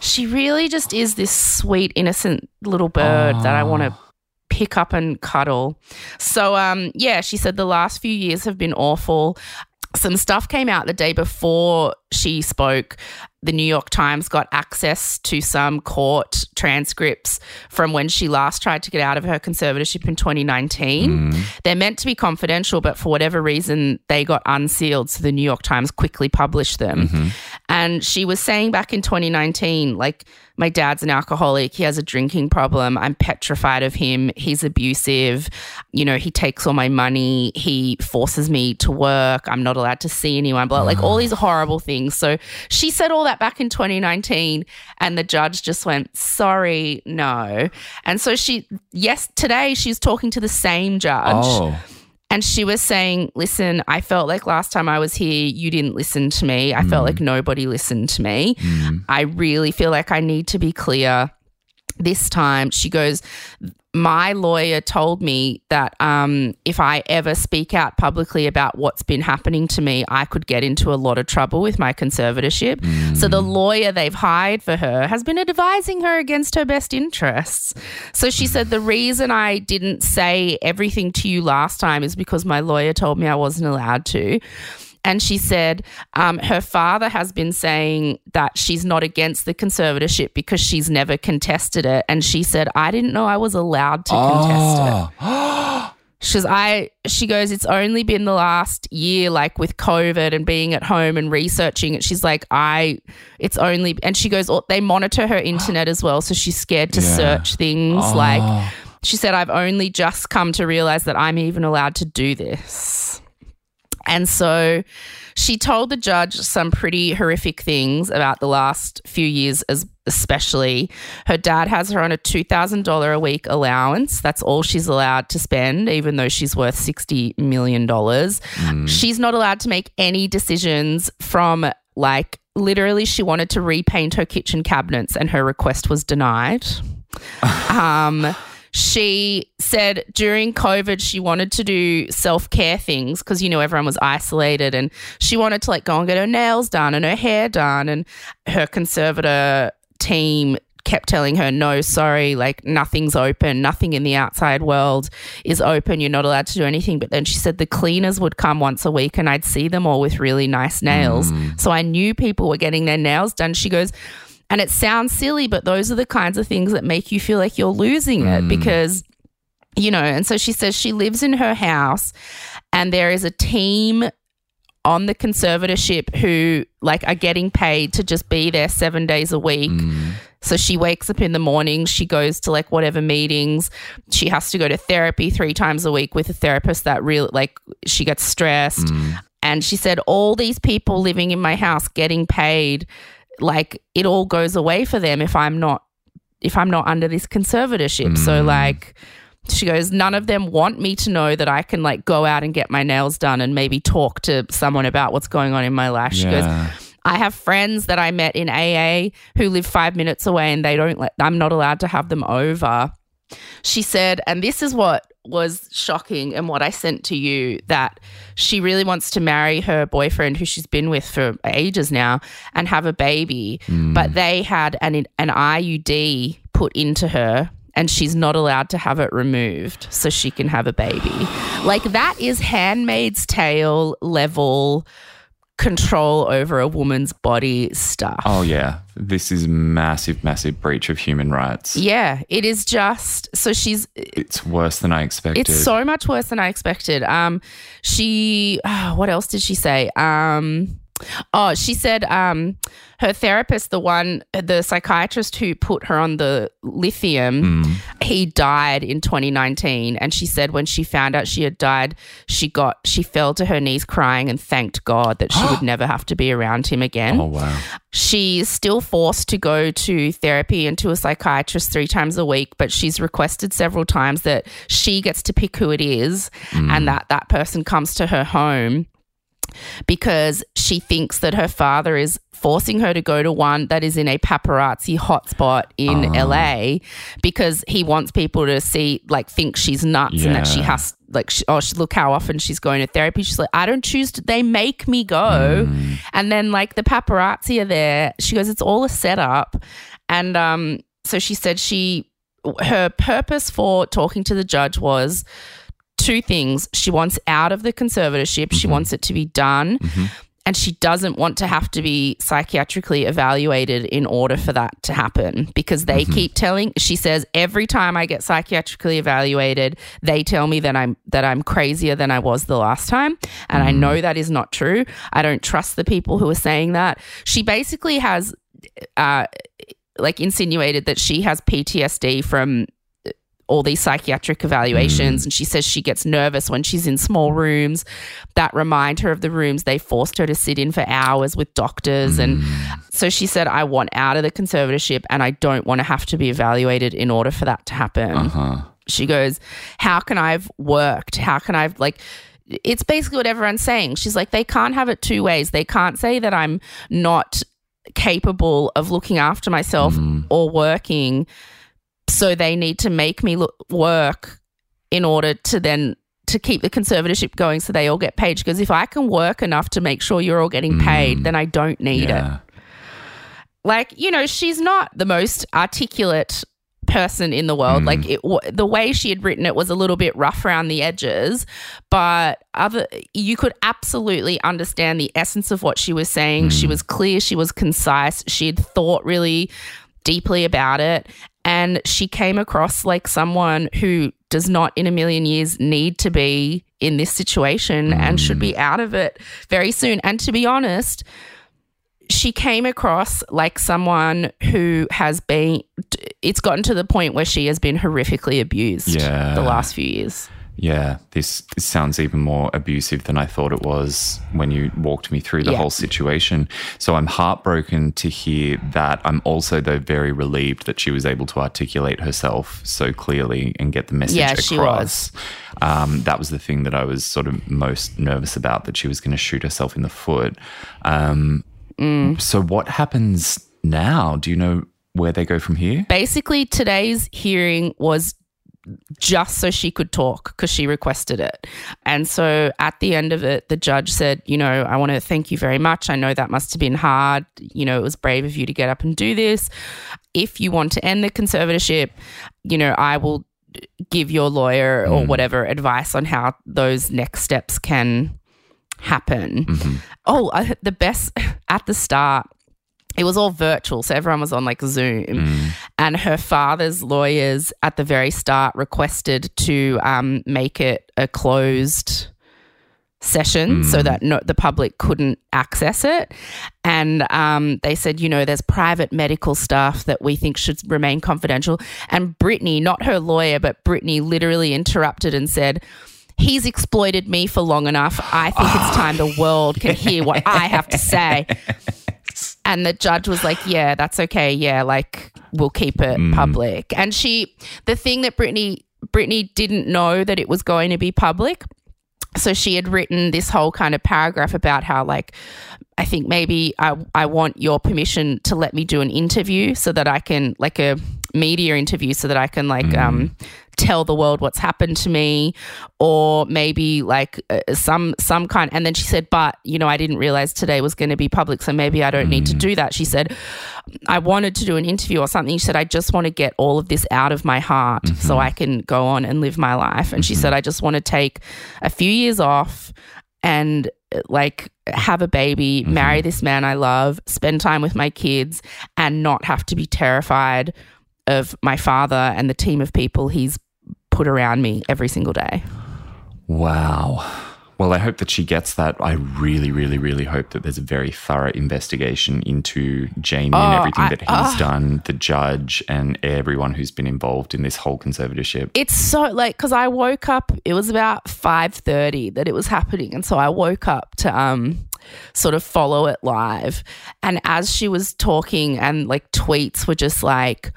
She really just is this sweet, innocent little bird that I want to pick up and cuddle. So um yeah, she said the last few years have been awful. Some stuff came out the day before she spoke. The New York Times got access to some court transcripts from when she last tried to get out of her conservatorship in 2019. They're meant to be confidential, but for whatever reason, they got unsealed. So the New York Times quickly published them. And she was saying back in 2019, like, my dad's an alcoholic. He has a drinking problem. I'm petrified of him. He's abusive. You know, he takes all my money. He forces me to work. I'm not allowed to see anyone. Like all these horrible things. So she said all that back in 2019, and the judge just went, sorry, no. And so she, yes, today she's talking to the same judge. Oh. And she was saying, Listen, I felt like last time I was here, you didn't listen to me. I felt mm. like nobody listened to me. Mm. I really feel like I need to be clear this time. She goes, My lawyer told me that um, if I ever speak out publicly about what's been happening to me, I could get into a lot of trouble with my conservatorship. So the lawyer they've hired for her has been advising her against her best interests. So she said, The reason I didn't say everything to you last time is because my lawyer told me I wasn't allowed to. And she said um, her father has been saying that she's not against the conservatorship because she's never contested it. And she said, I didn't know I was allowed to contest it. Oh. She goes, I she goes, it's only been the last year, like with COVID and being at home and researching it. She's like, I it's only and she goes, oh, they monitor her internet as well. So she's scared to Yeah. search things. Like she said, I've only just come to realize that I'm even allowed to do this. And so she told the judge some pretty horrific things about the last few years, as especially. Her dad has her on a $2,000 a week allowance. That's all she's allowed to spend, even though she's worth $60 million. She's not allowed to make any decisions from like literally, she wanted to repaint her kitchen cabinets and her request was denied. Um, she said during COVID she wanted to do self care things because you know everyone was isolated and she wanted to like go and get her nails done and her hair done and her conservator team kept telling her no sorry like nothing's open. Nothing in the outside world is open. You're not allowed to do anything. But then she said the cleaners would come once a week and I'd see them all with really nice nails. Mm. So I knew people were getting their nails done. She goes and it sounds silly, but those are the kinds of things that make you feel like you're losing it mm. because, you know, and so she says she lives in her house and there is a team on the conservatorship who like are getting paid to just be there seven days a week. Mm. So she wakes up in the morning, she goes to like whatever meetings. She has to go to therapy three times a week with a therapist that real like she gets stressed. Mm. And she said, All these people living in my house getting paid, like it all goes away for them if I'm not if I'm not under this conservatorship. So mm. like she goes, none of them want me to know that I can like go out and get my nails done and maybe talk to someone about what's going on in my life. She goes, I have friends that I met in AA who live five minutes away and they don't let, I'm not allowed to have them over. She said, and this is what was shocking and what I sent to you that she really wants to marry her boyfriend who she's been with for ages now and have a baby, hmm. but they had an an IUD put into her and she's not allowed to have it removed so she can have a baby. Like that is handmaid's tale level control over a woman's body stuff. Oh yeah, this is massive, massive breach of human rights. Yeah, it is just so she's It's worse than I expected. it's so much worse than I expected. Um she what else did she say? Um Oh, she said um, her therapist, the one, the psychiatrist who put her on the lithium, Mm. he died in 2019. And she said when she found out she had died, she got, she fell to her knees crying and thanked God that she would never have to be around him again. Oh wow. She's still forced to go to therapy and to a psychiatrist three times a week, but she's requested several times that she gets to pick who it is and that that person comes to her home because she thinks that her father is forcing her to go to one that is in a paparazzi hotspot in LA because he wants people to see like think she's nuts and that she has like she, oh she, look how often she's going to therapy. She's like I don't choose to they make me go. And then like the paparazzi are there. She goes it's all a setup. And um so she said she her purpose for talking to the judge was two things. She wants out of the conservatorship, she mm-hmm. wants it to be done. Mm-hmm. And she doesn't want to have to be psychiatrically evaluated in order for that to happen because they mm-hmm. keep telling she says every time I get psychiatrically evaluated they tell me that I'm that I'm crazier than I was the last time and I know that is not true. I don't trust the people who are saying that. She basically has uh like insinuated that she has PTSD from all these psychiatric evaluations mm. and she says she gets nervous when she's in small rooms that remind her of the rooms they forced her to sit in for hours with doctors and mm. so she said I want out of the conservatorship and I don't want to have to be evaluated in order for that to happen Uh-huh. she goes, How can I have worked? How can I have, like, it's basically what everyone's saying. She's like, They can't have it two ways. They can't say that I'm not capable of looking after myself mm. or working. So they need to make me look, work in order to then to keep the conservatorship going so they all get paid. Because if I can work enough to make sure you're all getting mm. paid, then I don't need it. Like you know she's not the most articulate person in the world. Mm. Like it w- the way she had written it was a little bit rough around the edges but other you could absolutely understand the essence of what she was saying. She mm. was clear. She was concise. She had thought really deeply about it and she came across like someone who does not in a million years need to be in this situation and should be mm. out of it very soon. And to be honest she came across like someone who has been it's gotten to the point where she has been horrifically abused Yeah. the last few years Yeah, this, this sounds even more abusive than I thought it was when you walked me through the Yeah. whole situation. So I'm heartbroken to hear that. I'm also, though, very relieved that she was able to articulate herself so clearly and get the message Yeah, across. she was. Um, that was the thing that I was sort of most nervous about that she was going to shoot herself in the foot. Um, Mm. So, what happens now? Do you know where they go from here? basically today's hearing was just so she could talk because she requested it. And so at the end of it, the judge said, You know, I want to thank you very much. I know that must have been hard. You know, it was brave of you to get up and do this. If you want to end the conservatorship, you know, I will give your lawyer or mm. whatever advice on how those next steps can happen. Mm-hmm. Oh, I, the best at the start it was all virtual, so everyone was on like Zoom. And her father's lawyers at the very start requested to um, make it a closed session so that no, the public couldn't access it. And um, they said, you know, there's private medical stuff that we think should remain confidential. And Britney, not her lawyer, but Britney literally interrupted and said, He's exploited me for long enough. I think it's time the world can hear what I have to say. And the judge was like, "Yeah, that's okay. Yeah, like we'll keep it mm. public." And she, the thing that Britney Britney didn't know that it was going to be public. So she had written this whole kind of paragraph about how, like, I think maybe I, I want your permission to let me do an interview so that I can, like, a media interview so that I can, like, um, tell the world what's happened to me or maybe like uh, some some kind and then she said but you know I didn't realize today was going to be public so maybe I don't need to do that. She said I wanted to do an interview or something. She said I just want to get all of this out of my heart so I can go on and live my life. And she said I just want to take a few years off and uh, like have a baby, marry this man I love, spend time with my kids, and not have to be terrified of my father and the team of people he's put around me every single day. Wow. Well, I hope that she gets that. I really, really, really hope that there's a very thorough investigation into Jamie and everything I- that he's done, the judge and everyone who's been involved in this whole conservatorship. it's so like because I woke up. It was about five thirty that it was happening, and so I woke up to um sort of follow it live. And as she was talking, and like tweets were just like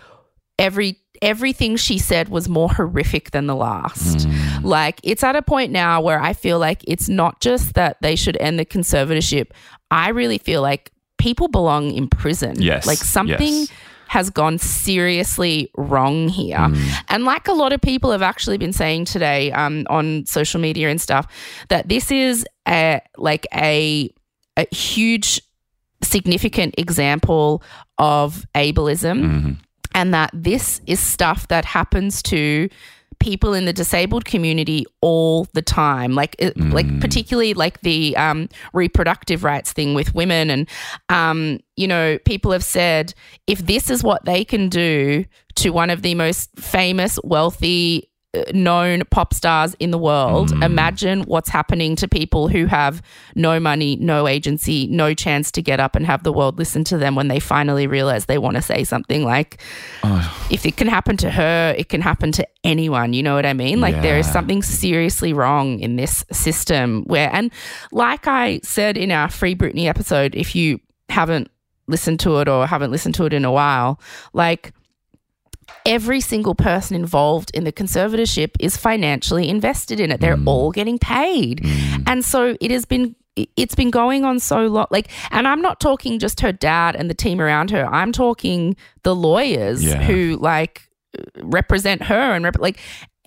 every everything she said was more horrific than the last. Mm. Like it's at a point now where I feel like it's not just that they should end the conservatorship. I really feel like people belong in prison. Yes, Like something yes. has gone seriously wrong here. Mm. And like a lot of people have actually been saying today um, on social media and stuff, that this is a like a, a huge, significant example of ableism, mm-hmm. And that this is stuff that happens to people in the disabled community all the time. Like it, like particularly like the um, reproductive rights thing with women and um, you know people have said if this is what they can do to one of the most famous wealthy known pop stars in the world mm. imagine what's happening to people who have no money no agency no chance to get up and have the world listen to them when they finally realize they want to say something like if it can happen to her, it can happen to anyone. You know what I mean? Like there is something seriously wrong in this system where, and like I said in our Free Britney episode, if you haven't listened to it or haven't listened to it in a while, like every single person involved in the conservatorship is financially invested in it. They're mm. all getting paid. Mm. And so it has been it's been going on so long like and I'm not talking just her dad and the team around her. I'm talking the lawyers Yeah. who like represent her and rep- like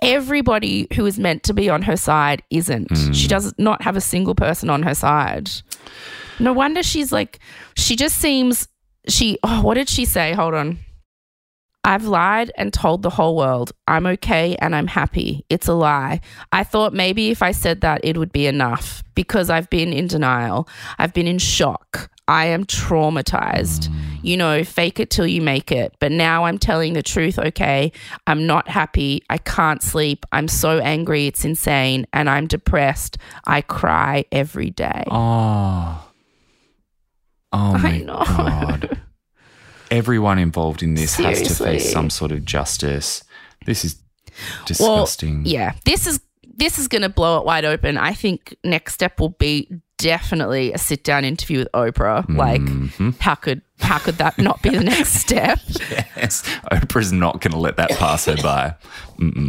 everybody who is meant to be on her side isn't. Mm. She does not have a single person on her side. No wonder she's like she just seems she oh what did she say? Hold on. I've lied and told the whole world I'm okay and I'm happy. It's a lie. I thought maybe if I said that it would be enough because I've been in denial. I've been in shock. I am traumatized. You know, fake it till you make it. But now I'm telling the truth, okay? I'm not happy. I can't sleep. I'm so angry. It's insane. And I'm depressed. I cry every day. Ah. Oh. Oh my know. god. Everyone involved in this has to face some sort of justice. This is disgusting. Well, yeah, this is this is going to blow it wide open. I think next step will be definitely a sit down interview with Oprah. Like, Mm-hmm. how could how could that not be the next step? Yes. Oprah's not going to let that pass her by.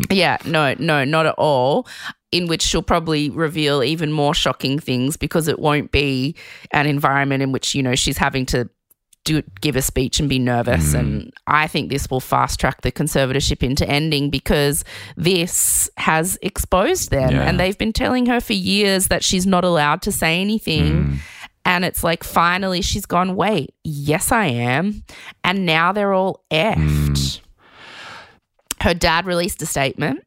Yeah, no, no, not at all. In which she'll probably reveal even more shocking things because it won't be an environment in which you know she's having to do give a speech and be nervous. And mm. I think this will fast track the conservatorship into ending because this has exposed them, Yeah. and they've been telling her for years that she's not allowed to say anything. Mm. And it's like finally she's gone, wait, yes, I am. And now they're all effed. Mm. Her dad released a statement.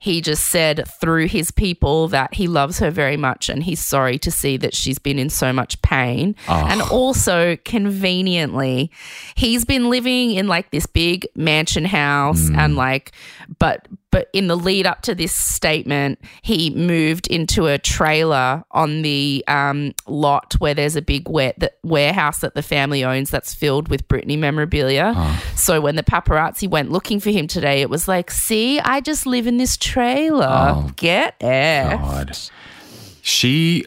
He just said through his people that he loves her very much and he's sorry to see that she's been in so much pain. Ah. And also, conveniently, he's been living in like this big mansion house mm. and like, but but in the lead up to this statement, he moved into a trailer on the um, lot where there's a big ware- the warehouse that the family owns that's filled with Britney memorabilia. So when the paparazzi went looking for him today, it was like, see, I just live in this trailer. Oh, Get it. God. She,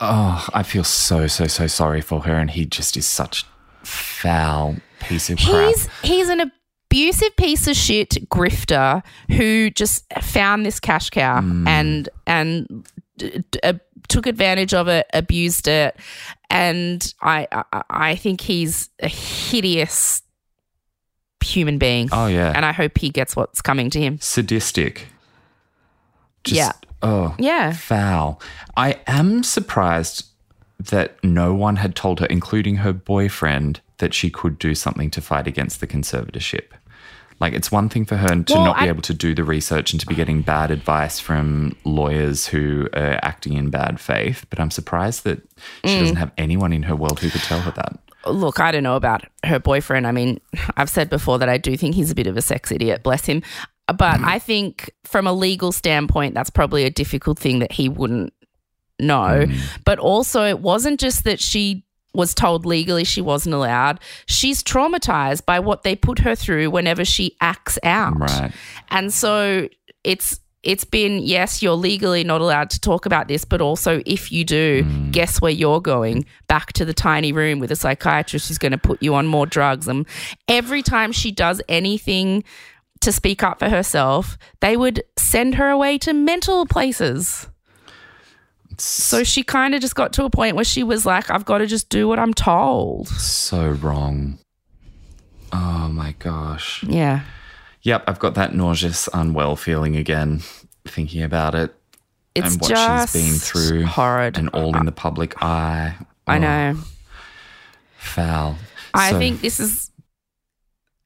oh, I feel so, so, so sorry for her. And he just is such foul piece of crap. He's he's an abusive piece of shit grifter who just found this cash cow Mm. and and d- d- uh, took advantage of it, abused it, and I, I I think he's a hideous human being. Oh, yeah. and I hope he gets what's coming to him. Sadistic. Just, Yeah. Oh, Yeah. foul. I am surprised that no one had told her, including her boyfriend, that she could do something to fight against the conservatorship. Like, it's one thing for her to Well, not be I- able to do the research and to be getting bad advice from lawyers who are acting in bad faith, but I'm surprised that she Mm. doesn't have anyone in her world who could tell her that. Look, I don't know about her boyfriend. I mean, I've said before that I do think he's a bit of a sex idiot. Bless him. but I think from a legal standpoint, that's probably a difficult thing that he wouldn't know. But also, it wasn't just that she was told legally she wasn't allowed. She's traumatized by what they put her through whenever she acts out. Right. And so it's it's been yes, you're legally not allowed to talk about this, but also if you do, mm. guess where you're going? Back to the tiny room with a psychiatrist who's going to put you on more drugs. And every time she does anything to speak up for herself, they would send her away to mental places. So she kind of just got to a point where she was like, I've got to just do what I'm told. So wrong. Oh my gosh. Yeah. Yep, I've got that nauseous, unwell feeling again, thinking about it It's and what just she's been through, horrid. and all in the public eye. I Oh, know. foul. I So- think this is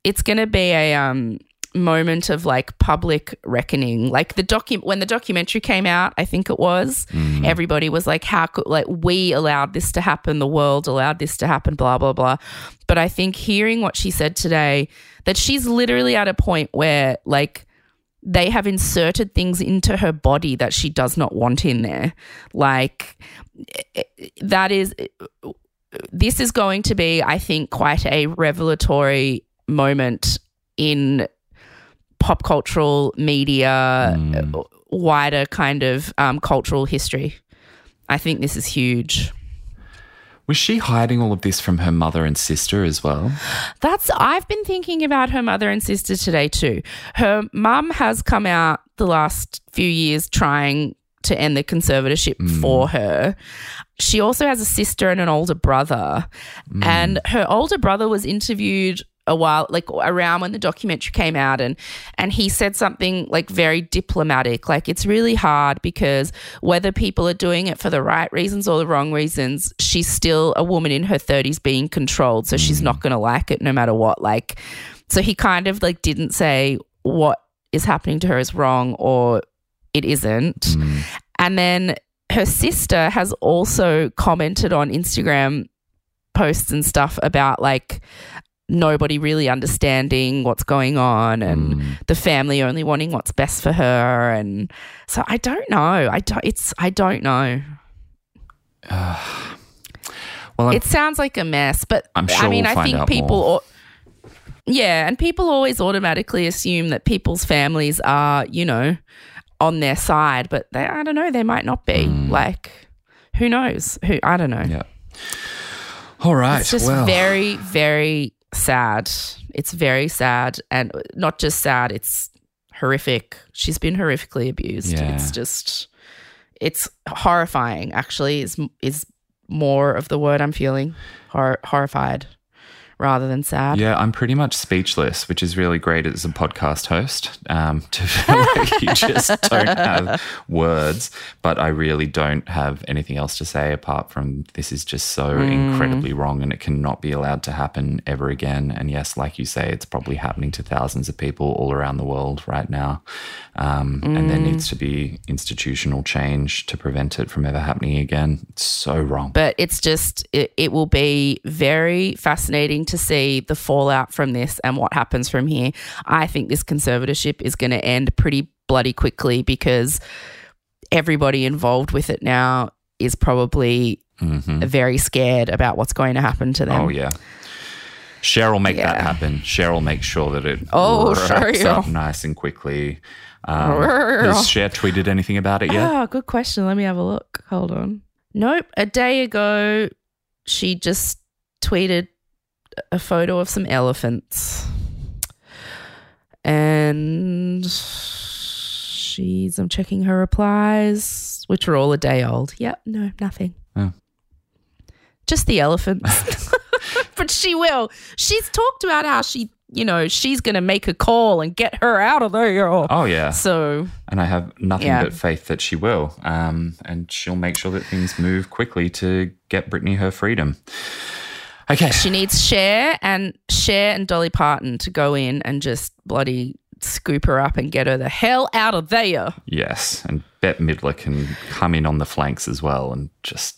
it's going to be a um moment of like public reckoning. Like the docu when the documentary came out, I think it was, Mm. everybody was like how could like we allowed this to happen, the world allowed this to happen, blah blah blah. But I think hearing what she said today that she's literally at a point where like they have inserted things into her body that she does not want in there. Like eh, eh, that is eh, this is going to be, I think, quite a revelatory moment in pop cultural media, uh, wider kind of um, cultural history. I think this is huge. Was she hiding all of this from her mother and sister as well? That's I've been thinking about her mother and sister today too. Her mum has come out the last few years trying to end the conservatorship for her. She also has a sister and an older brother. And her older brother was interviewed a while like around when the documentary came out and and he said something like very diplomatic. Like it's really hard because whether people are doing it for the right reasons or the wrong reasons she's still a woman in her 30s being controlled so she's not mm. going to like it no matter what. Like so he kind of like didn't say what is happening to her is wrong or it isn't. Mm. And then her sister has also commented on Instagram posts and stuff about like nobody really understanding what's going on and the family only wanting what's best for her and so I don't know. I don't it's I don't know. Well, I'm, it sounds like a mess but I'm sure I mean we'll I find think people yeah and people always automatically assume that people's families are you know on their side but they I don't know they might not be. Hmm. like who knows? Who I don't know. Yeah. All right. It's just well, very, very sad. It's very sad. And not just sad, it's horrific. She's been horrifically abused. Yeah. It's just, it's horrifying, actually, is, is more of the word I'm feeling. Hor- horrified rather than sad. Yeah, I'm pretty much speechless, which is really great as a podcast host. Um, to feel like you just don't have words, but I really don't have anything else to say apart from this is just so Mm. incredibly wrong and it cannot be allowed to happen ever again. And yes, like you say, it's probably happening to thousands of people all around the world right now. Um, And there Mm. needs to be institutional change to prevent it from ever happening again. It's so wrong. but it's just it, it will be very fascinating to see the fallout from this and what happens from here i think this conservatorship is going to end pretty bloody quickly because everybody involved with it now is probably very scared about what's going to happen to them Mm-hmm. Oh yeah. Cheryl make that happen. Cheryl make sure that it Oh, wraps Cheryl. up nice and quickly. Um, has Cher tweeted anything about it yet? Oh, good question. Let me have a look. Hold on. Nope. A day ago, she just tweeted a photo of some elephants. And she's, I'm checking her replies, which are all a day old. Yep. No, nothing. Oh. Just the elephants. but she will. She's talked about how she, you know, she's going to make a call and get her out of there. Oh yeah, So and I have nothing Yeah. but faith that she will. Um, and she'll make sure that things move quickly to get Britney her freedom. Okay. She needs Cher and Cher and Dolly Parton to go in and just bloody scoop her up and get her the hell out of there. Yes, and Bette Midler can come in on the flanks as well and just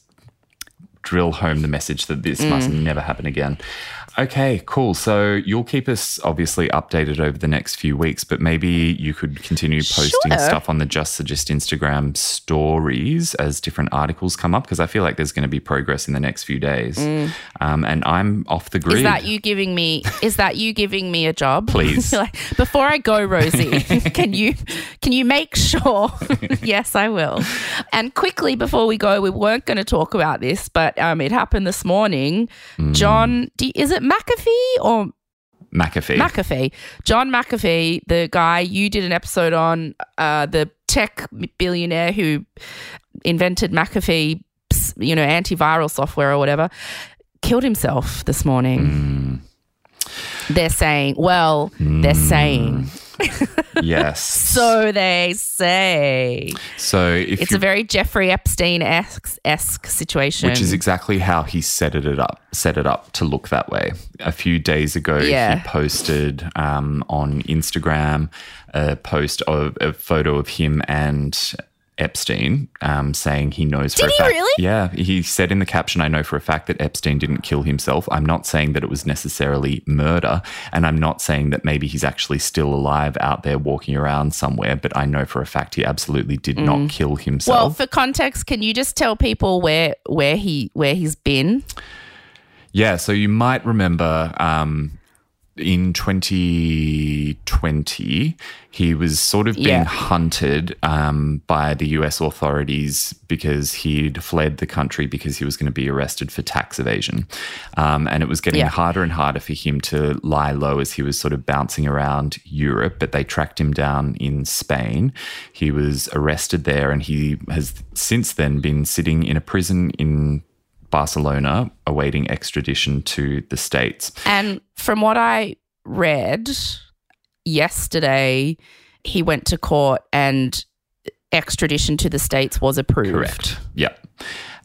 drill home the message that this must Mm. never happen again. Okay, cool. So you'll keep us obviously updated over the next few weeks, but maybe you could continue posting Sure. stuff on the Just The Gist Instagram stories as different articles come up because I feel like there's going to be progress in the next few days. Um, and I'm off the grid. Mm. Is that you giving me? Is that you giving me a job? Please. Like, Before I go, Rosie, can you can you make sure? yes, I will. And quickly before we go, we weren't going to talk about this, but um, it happened this morning. Mm. John, do, is it McAfee or McAfee? McAfee? John McAfee, the guy you did an episode on, uh, the tech billionaire who invented McAfee, you know, antiviral software or whatever, killed himself this morning. They're saying, well, they're saying, yes. so they say. So if It's you a very Jeffrey Epstein esque situation. which is exactly how he set it up set it up to look that way a few days ago Yeah. he posted um, on instagram a post of a photo of him and Epstein, um, saying he knows for Did a fact. really? Yeah, he said in the caption, "I know for a fact that Epstein didn't kill himself. I'm not saying that it was necessarily murder, and I'm not saying that maybe he's actually still alive out there walking around somewhere. But I know for a fact he absolutely did not kill himself." well, for context, can you just tell people where where he where he's been? Yeah, so you might remember um, in 2020, he was sort of being Yeah. hunted um, by the US authorities because he'd fled the country because he was going to be arrested for tax evasion. Um, and it was getting Yeah. harder and harder for him to lie low as he was sort of bouncing around Europe, but they tracked him down in Spain. He was arrested there and he has since then been sitting in a prison in Barcelona awaiting extradition to the States. And from what I read yesterday, he went to court and extradition to the states was approved. Correct. Yeah.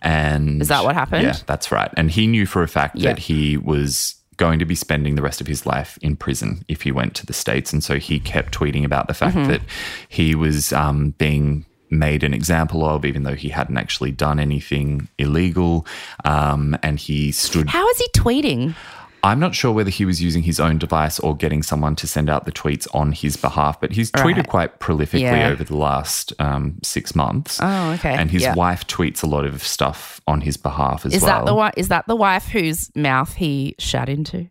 And Is that what happened? Yeah, that's right. And he knew for a fact Yeah. that he was going to be spending the rest of his life in prison if he went to the States. And so he kept tweeting about the fact Mm-hmm. that he was um, being made an example of, even though he hadn't actually done anything illegal. Um, and he stood How is he tweeting? I'm not sure whether he was using his own device or getting someone to send out the tweets on his behalf, but he's tweeted Right. quite prolifically Yeah. over the last um, six months. Oh, okay. And his Yeah. wife tweets a lot of stuff on his behalf as Is well. that the? Is that the wife whose mouth he shat into?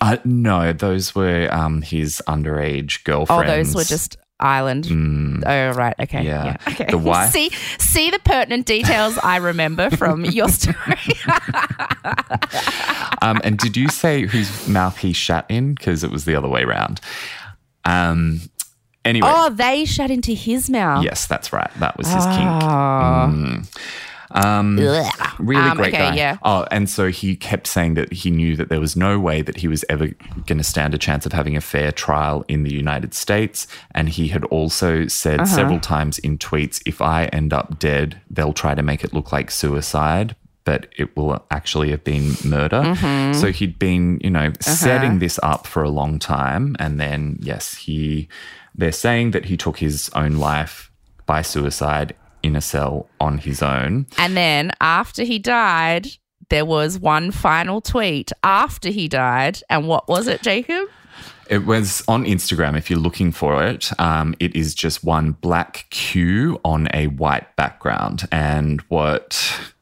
Uh, no, those were um, his underage girlfriends. Oh, those were just island. Oh, right. Okay. Mm. Yeah. Yeah. Okay. The wife- see, see the pertinent details I remember from your story. Um, and did you say whose mouth he shat in? Because it was the other way around. Um, anyway. oh, they shat into his mouth. Yes, that's right. That was his kink. Oh. Um, really Um, great okay, guy. yeah. Oh, and so he kept saying that he knew that there was no way that he was ever going to stand a chance of having a fair trial in the United States. And he had also said Uh-huh. several times in tweets, if I end up dead, they'll try to make it look like suicide. But it will actually have been murder. Mm-hmm. So he'd been, you know, Uh-huh. setting this up for a long time. And then, yes, he, they're saying that he took his own life by suicide in a cell on his own. And then after he died, there was one final tweet after he died. And what was it, Jacob? It was on Instagram. If you're looking for it, um, it is just one black Q on a white background. And what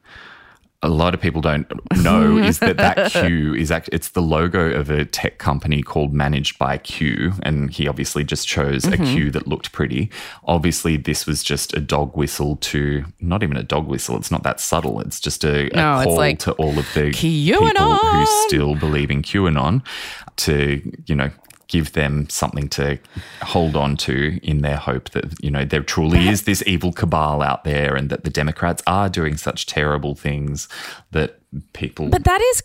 a lot of people don't know is that that Q is actually it's the logo of a tech company called Managed by Q, and he obviously just chose a mm-hmm. Q that looked pretty. Obviously, this was just a dog whistle to not even a dog whistle. It's not that subtle. It's just a, a No, it's call like, to all of the people who still believe in QAnon to you know give them something to hold on to in their hope that you know there truly is this evil cabal out there and that the democrats are doing such terrible things that people But that is,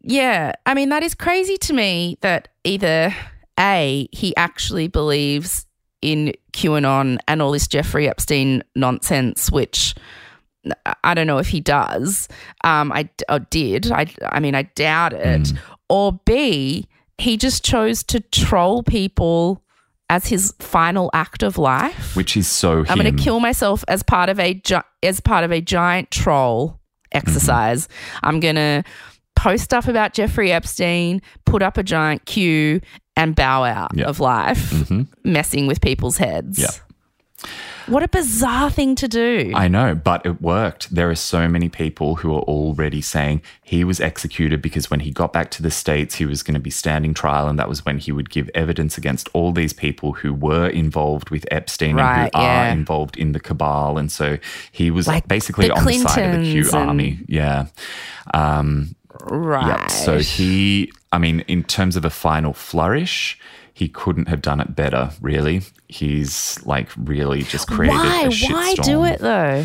yeah. I mean, that is crazy to me that either A, he actually believes in QAnon and all this Jeffrey Epstein nonsense, which I don't know if he does. Um, I or did. I, I mean, I doubt it. Or B, he just chose to troll people as his final act of life. which is so him. I'm going to kill myself as part of a gi- as part of a giant troll exercise. Mm-hmm. I'm going to post stuff about Jeffrey Epstein, put up a giant Q, and bow out Yeah. of life, mm-hmm. messing with people's heads. Yeah. What a bizarre thing to do. I know, but it worked. There are so many people who are already saying he was executed because when he got back to the States, he was going to be standing trial. And that was when he would give evidence against all these people who were involved with Epstein Right, and who yeah. are involved in the cabal. And so he was Like basically the on the side of the Q army. Yeah. Um, right. yeah. So he, I mean, in terms of a final flourish, he couldn't have done it better, really. He's like really just created Why? a shitstorm. Why do it though?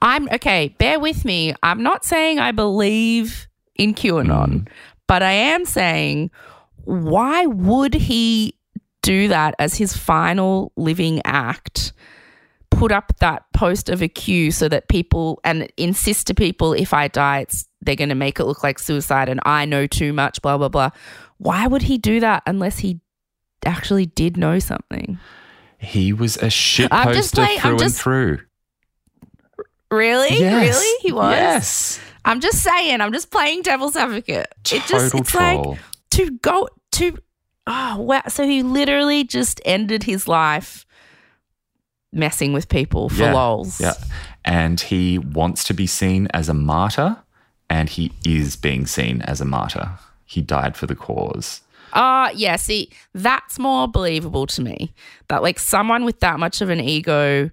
I'm okay. Bear with me. I'm not saying I believe in QAnon, Mm. but I am saying why would he do that as his final living act? Put up that post of a Q so that people and insist to people if I die, it's they're going to make it look like suicide and I know too much. Blah blah blah. Why would he do that unless he actually did know something? He was a shit just poster through and through. Really? Yes. Really? He was? Yes. I'm just saying, I'm just playing devil's advocate. It just it's troll. like to go to oh wow. So he literally just ended his life messing with people for yeah. lols. Yeah. And he wants to be seen as a martyr, and he is being seen as a martyr. He died for the cause. Ah, yeah, see, that's more believable to me. That like someone with that much of an ego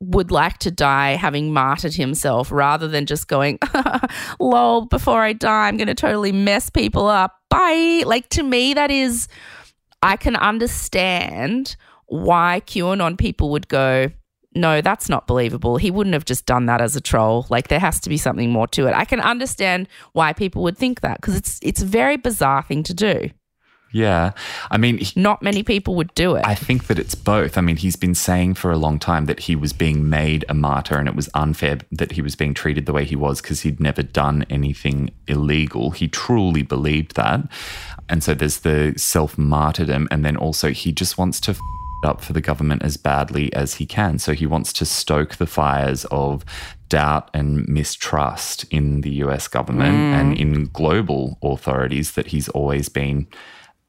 would like to die having martyred himself rather than just going, lol, before I die, I'm going to totally mess people up. Bye. Like to me, that is, I can understand why QAnon people would go, no, that's not believable. He wouldn't have just done that as a troll. Like there has to be something more to it. I can understand why people would think that because it's it's a very bizarre thing to do. Yeah. I mean, he- Not many people would do it. I think that it's both. I mean, he's been saying for a long time that he was being made a martyr and it was unfair that he was being treated the way he was because he'd never done anything illegal. He truly believed that. And so there's the self martyrdom. And then also, he just wants to f- up for the government as badly as he can. So he wants to stoke the fires of doubt and mistrust in the US government and mm. in global authorities that he's always been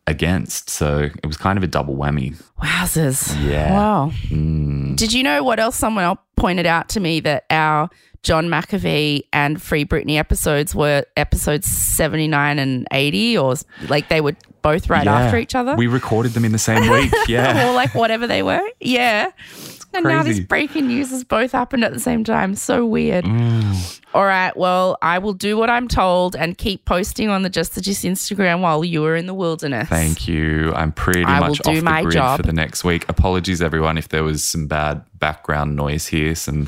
against. So it was kind of a double whammy. Wowzers. Yeah. Wow. Mm. Did you know what else someone else pointed out to me that our John McAfee and Free Britney episodes were episodes 79 and 80 or like they were both right Yeah. after each other? We recorded them in the same week. Yeah. or like whatever they were. Yeah. And now this breaking news has both happened at the same time. So weird. Mm. All right. Well, I will do what I'm told and keep posting on the Just the Gist Instagram while you are in the wilderness. Thank you. I'm pretty I much off the grid job. for the next week. Apologies, everyone, if there was some bad background noise here, some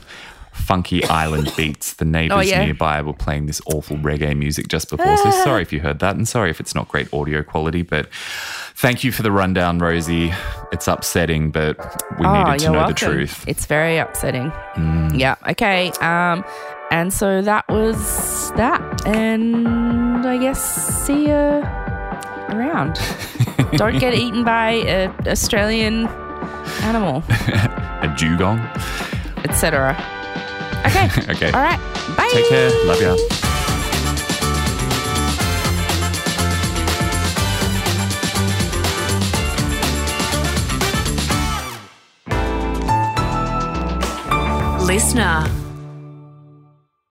funky island beats. The neighbors Oh, yeah. nearby were playing this awful reggae music just before. So sorry if you heard that, and sorry if it's not great audio quality. But thank you for the rundown, Rosie. It's upsetting, but we Oh, needed to know welcome. the truth. It's very upsetting. Mm. Yeah. Okay. Um, and so that was that. And I guess see you around. Don't get eaten by an Australian animal, A dugong. etc. Okay. Okay. All right. Bye. Take care. Love ya. Listener.